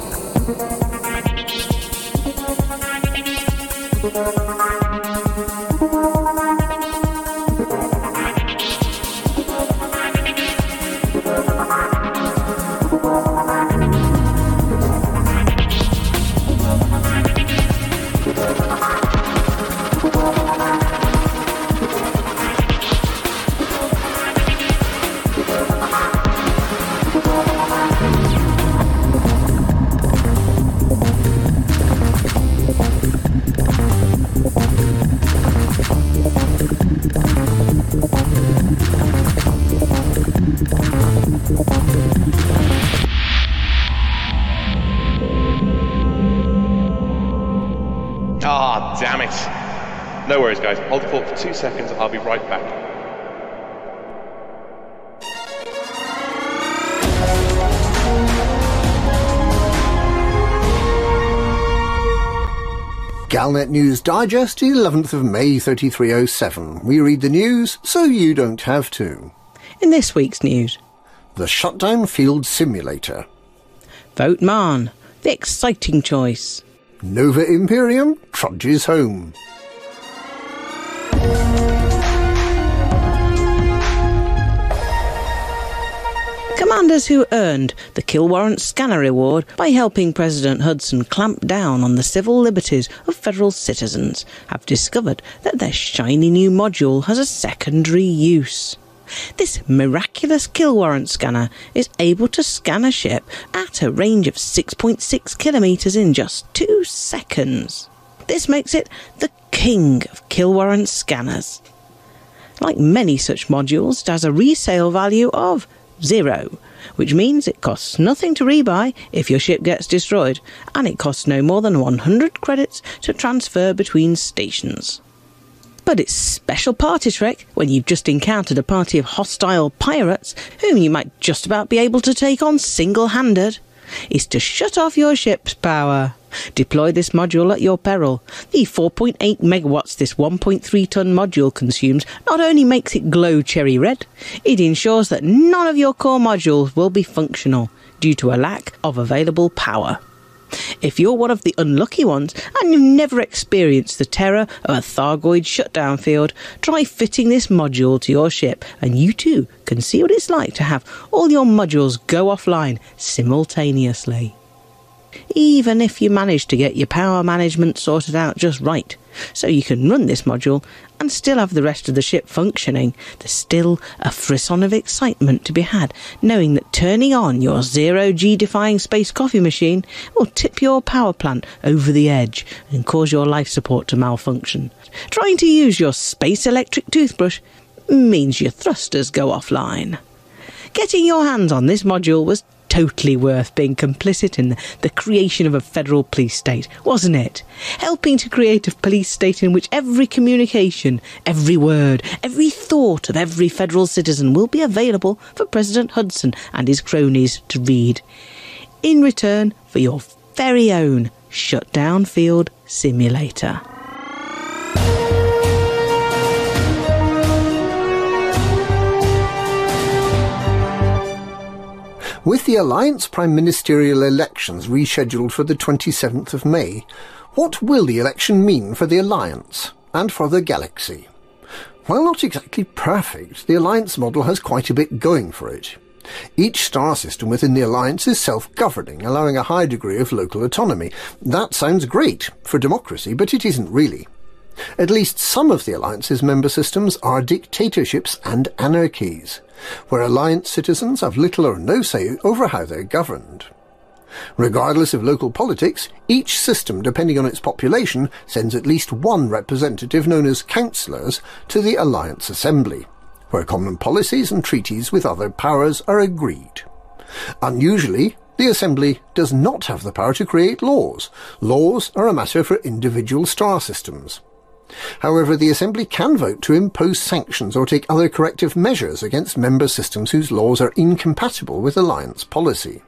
I'll be right back. Galnet News Digest, 11th of May 3307. We read the news so you don't have to. In this week's news, The Shutdown Field Simulator. Vote Mahon, the exciting choice. Nova Imperium trudges home. Commanders who earned the Kill Warrant Scanner Award by helping President Hudson clamp down on the civil liberties of federal citizens have discovered that their shiny new module has a secondary use. This miraculous kill warrant scanner is able to scan a ship at a range of 6.6 kilometres in just two seconds. This makes it the king of kill warrant scanners. Like many such modules, it has a resale value of zero, which means it costs nothing to rebuy if your ship gets destroyed, and it costs no more than 100 credits to transfer between stations. But its special party trick, when you've just encountered a party of hostile pirates whom you might just about be able to take on single handed, is to shut off your ship's power. Deploy this module at your peril. The 4.8 megawatts this 1.3 ton module consumes not only makes it glow cherry red, it ensures that none of your core modules will be functional due to a lack of available power. If you're one of the unlucky ones and you've never experienced the terror of a Thargoid shutdown field, try fitting this module to your ship and you too can see what it's like to have all your modules go offline simultaneously. Even if you manage to get your power management sorted out just right, so you can run this module and still have the rest of the ship functioning, there's still a frisson of excitement to be had, knowing that turning on your zero G defying space coffee machine will tip your power plant over the edge and cause your life support to malfunction. Trying to use your space electric toothbrush means your thrusters go offline. Getting your hands on this module was totally worth being complicit in the creation of a federal police state, wasn't it? Helping to create a police state in which every communication, every word, every thought of every federal citizen will be available for President Hudson and his cronies to read. In return for your very own shutdown field simulator. With the Alliance Prime Ministerial elections rescheduled for the 27th of May, what will the election mean for the Alliance and for the galaxy? While not exactly perfect, the Alliance model has quite a bit going for it. Each star system within the Alliance is self-governing, allowing a high degree of local autonomy. That sounds great for democracy, but it isn't really. At least some of the Alliance's member systems are dictatorships and anarchies, where Alliance citizens have little or no say over how they're governed. Regardless of local politics, each system, depending on its population, sends at least one representative known as councillors to the Alliance Assembly, where common policies and treaties with other powers are agreed. Unusually, the Assembly does not have the power to create laws. Laws are a matter for individual star systems. However, the Assembly can vote to impose sanctions or take other corrective measures against member systems whose laws are incompatible with Alliance policy.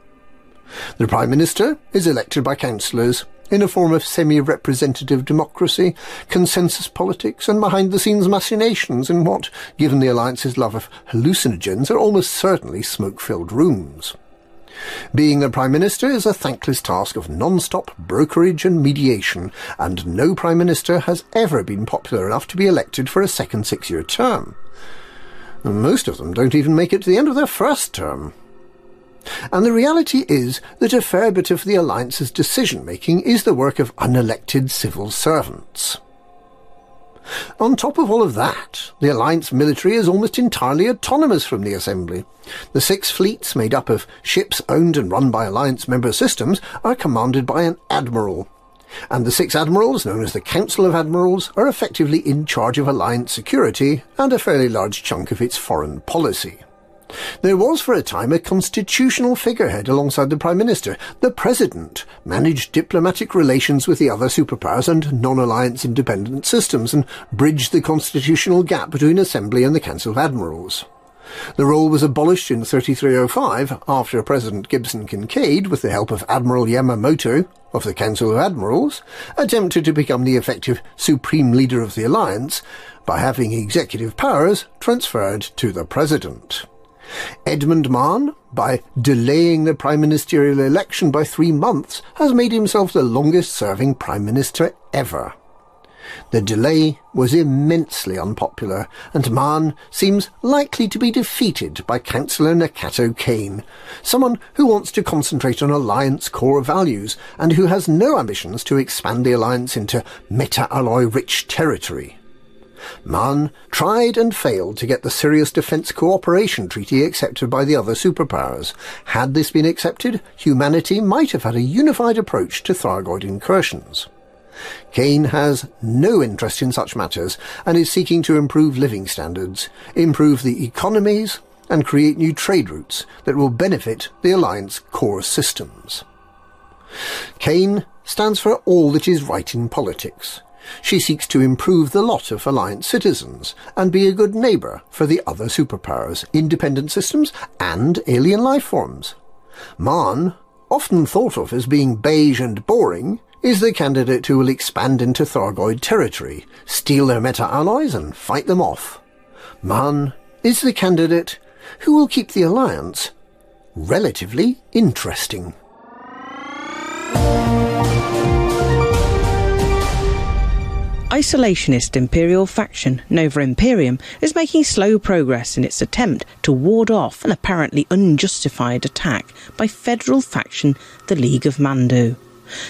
The Prime Minister is elected by councillors in a form of semi-representative democracy, consensus politics, and behind-the-scenes machinations in what, given the Alliance's love of hallucinogens, are almost certainly smoke-filled rooms. Being the Prime Minister is a thankless task of non-stop brokerage and mediation, and no Prime Minister has ever been popular enough to be elected for a second six-year term. Most of them don't even make it to the end of their first term. And the reality is that a fair bit of the Alliance's decision-making is the work of unelected civil servants. On top of all of that, the Alliance military is almost entirely autonomous from the Assembly. The six fleets, made up of ships owned and run by Alliance member systems, are commanded by an admiral. And the six admirals, known as the Council of Admirals, are effectively in charge of Alliance security and a fairly large chunk of its foreign policy. There was for a time a constitutional figurehead alongside the Prime Minister. The President managed diplomatic relations with the other superpowers and non-alliance independent systems and bridged the constitutional gap between Assembly and the Council of Admirals. The role was abolished in 3305 after President Gibson Kincaid, with the help of Admiral Yamamoto of the Council of Admirals, attempted to become the effective supreme leader of the alliance by having executive powers transferred to the President. Edmund Mahon, by delaying the prime ministerial election by three months, has made himself the longest-serving prime minister ever. The delay was immensely unpopular, and Mahon seems likely to be defeated by Councillor Nakato Kaine, someone who wants to concentrate on Alliance core values and who has no ambitions to expand the Alliance into meta-alloy-rich territory. Mahon tried and failed to get the Serious Defence Cooperation Treaty accepted by the other superpowers. Had this been accepted, humanity might have had a unified approach to Thargoid incursions. Kaine has no interest in such matters and is seeking to improve living standards, improve the economies, and create new trade routes that will benefit the Alliance core systems. Kaine stands for all that is right in politics. She seeks to improve the lot of Alliance citizens and be a good neighbour for the other superpowers, independent systems, and alien life forms. Mahon, often thought of as being beige and boring, is the candidate who will expand into Thargoid territory, steal their meta-alloys and fight them off. Mahon is the candidate who will keep the Alliance relatively interesting. Isolationist imperial faction Nova Imperium is making slow progress in its attempt to ward off an apparently unjustified attack by federal faction the League of Mandu.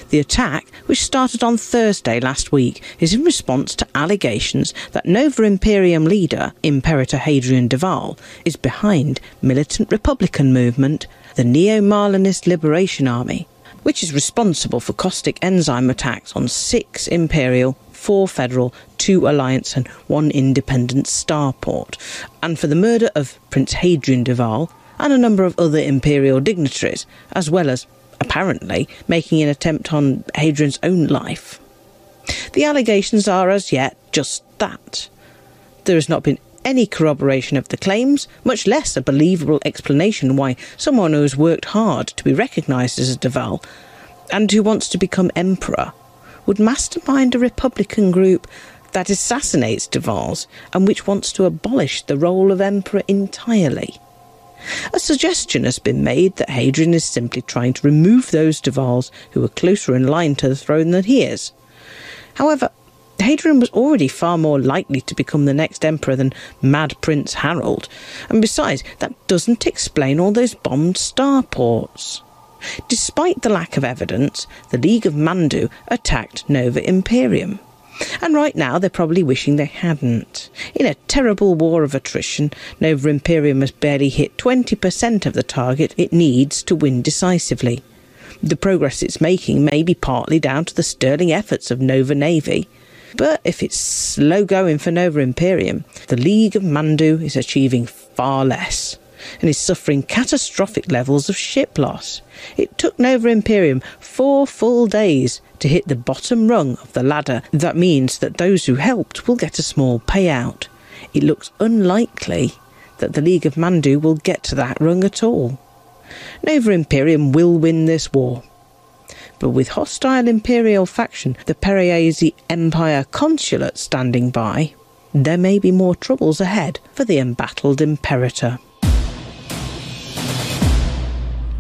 The attack, which started on Thursday last week, is in response to allegations that Nova Imperium leader, Imperator Hadrian Duval, is behind militant Republican movement, the Neo Marlinist Liberation Army, which is responsible for caustic enzyme attacks on six Imperial, four Federal, two Alliance, and one independent starport, and for the murder of Prince Hadrian Duval and a number of other Imperial dignitaries, as well as apparently making an attempt on Hadrian's own life. The allegations are as yet just that. There has not been any corroboration of the claims, much less a believable explanation why someone who has worked hard to be recognised as a Duval and who wants to become emperor would mastermind a Republican group that assassinates Duvals and which wants to abolish the role of emperor entirely. A suggestion has been made that Hadrian is simply trying to remove those Duvals who are closer in line to the throne than he is. However, Hadrian was already far more likely to become the next emperor than Mad Prince Harold, and besides, that doesn't explain all those bombed starports. Despite the lack of evidence, the League of Mandu attacked Nova Imperium. And right now they're probably wishing they hadn't. In a terrible war of attrition, Nova Imperium has barely hit 20% of the target it needs to win decisively. The progress it's making may be partly down to the sterling efforts of Nova Navy. But if it's slow going for Nova Imperium, the League of Mandu is achieving far less and is suffering catastrophic levels of ship loss. It took Nova Imperium four full days to hit the bottom rung of the ladder. That means that those who helped will get a small payout. It looks unlikely that the League of Mandu will get to that rung at all. Nova Imperium will win this war. But with hostile Imperial faction, the Periesi Empire Consulate standing by, there may be more troubles ahead for the embattled Imperator.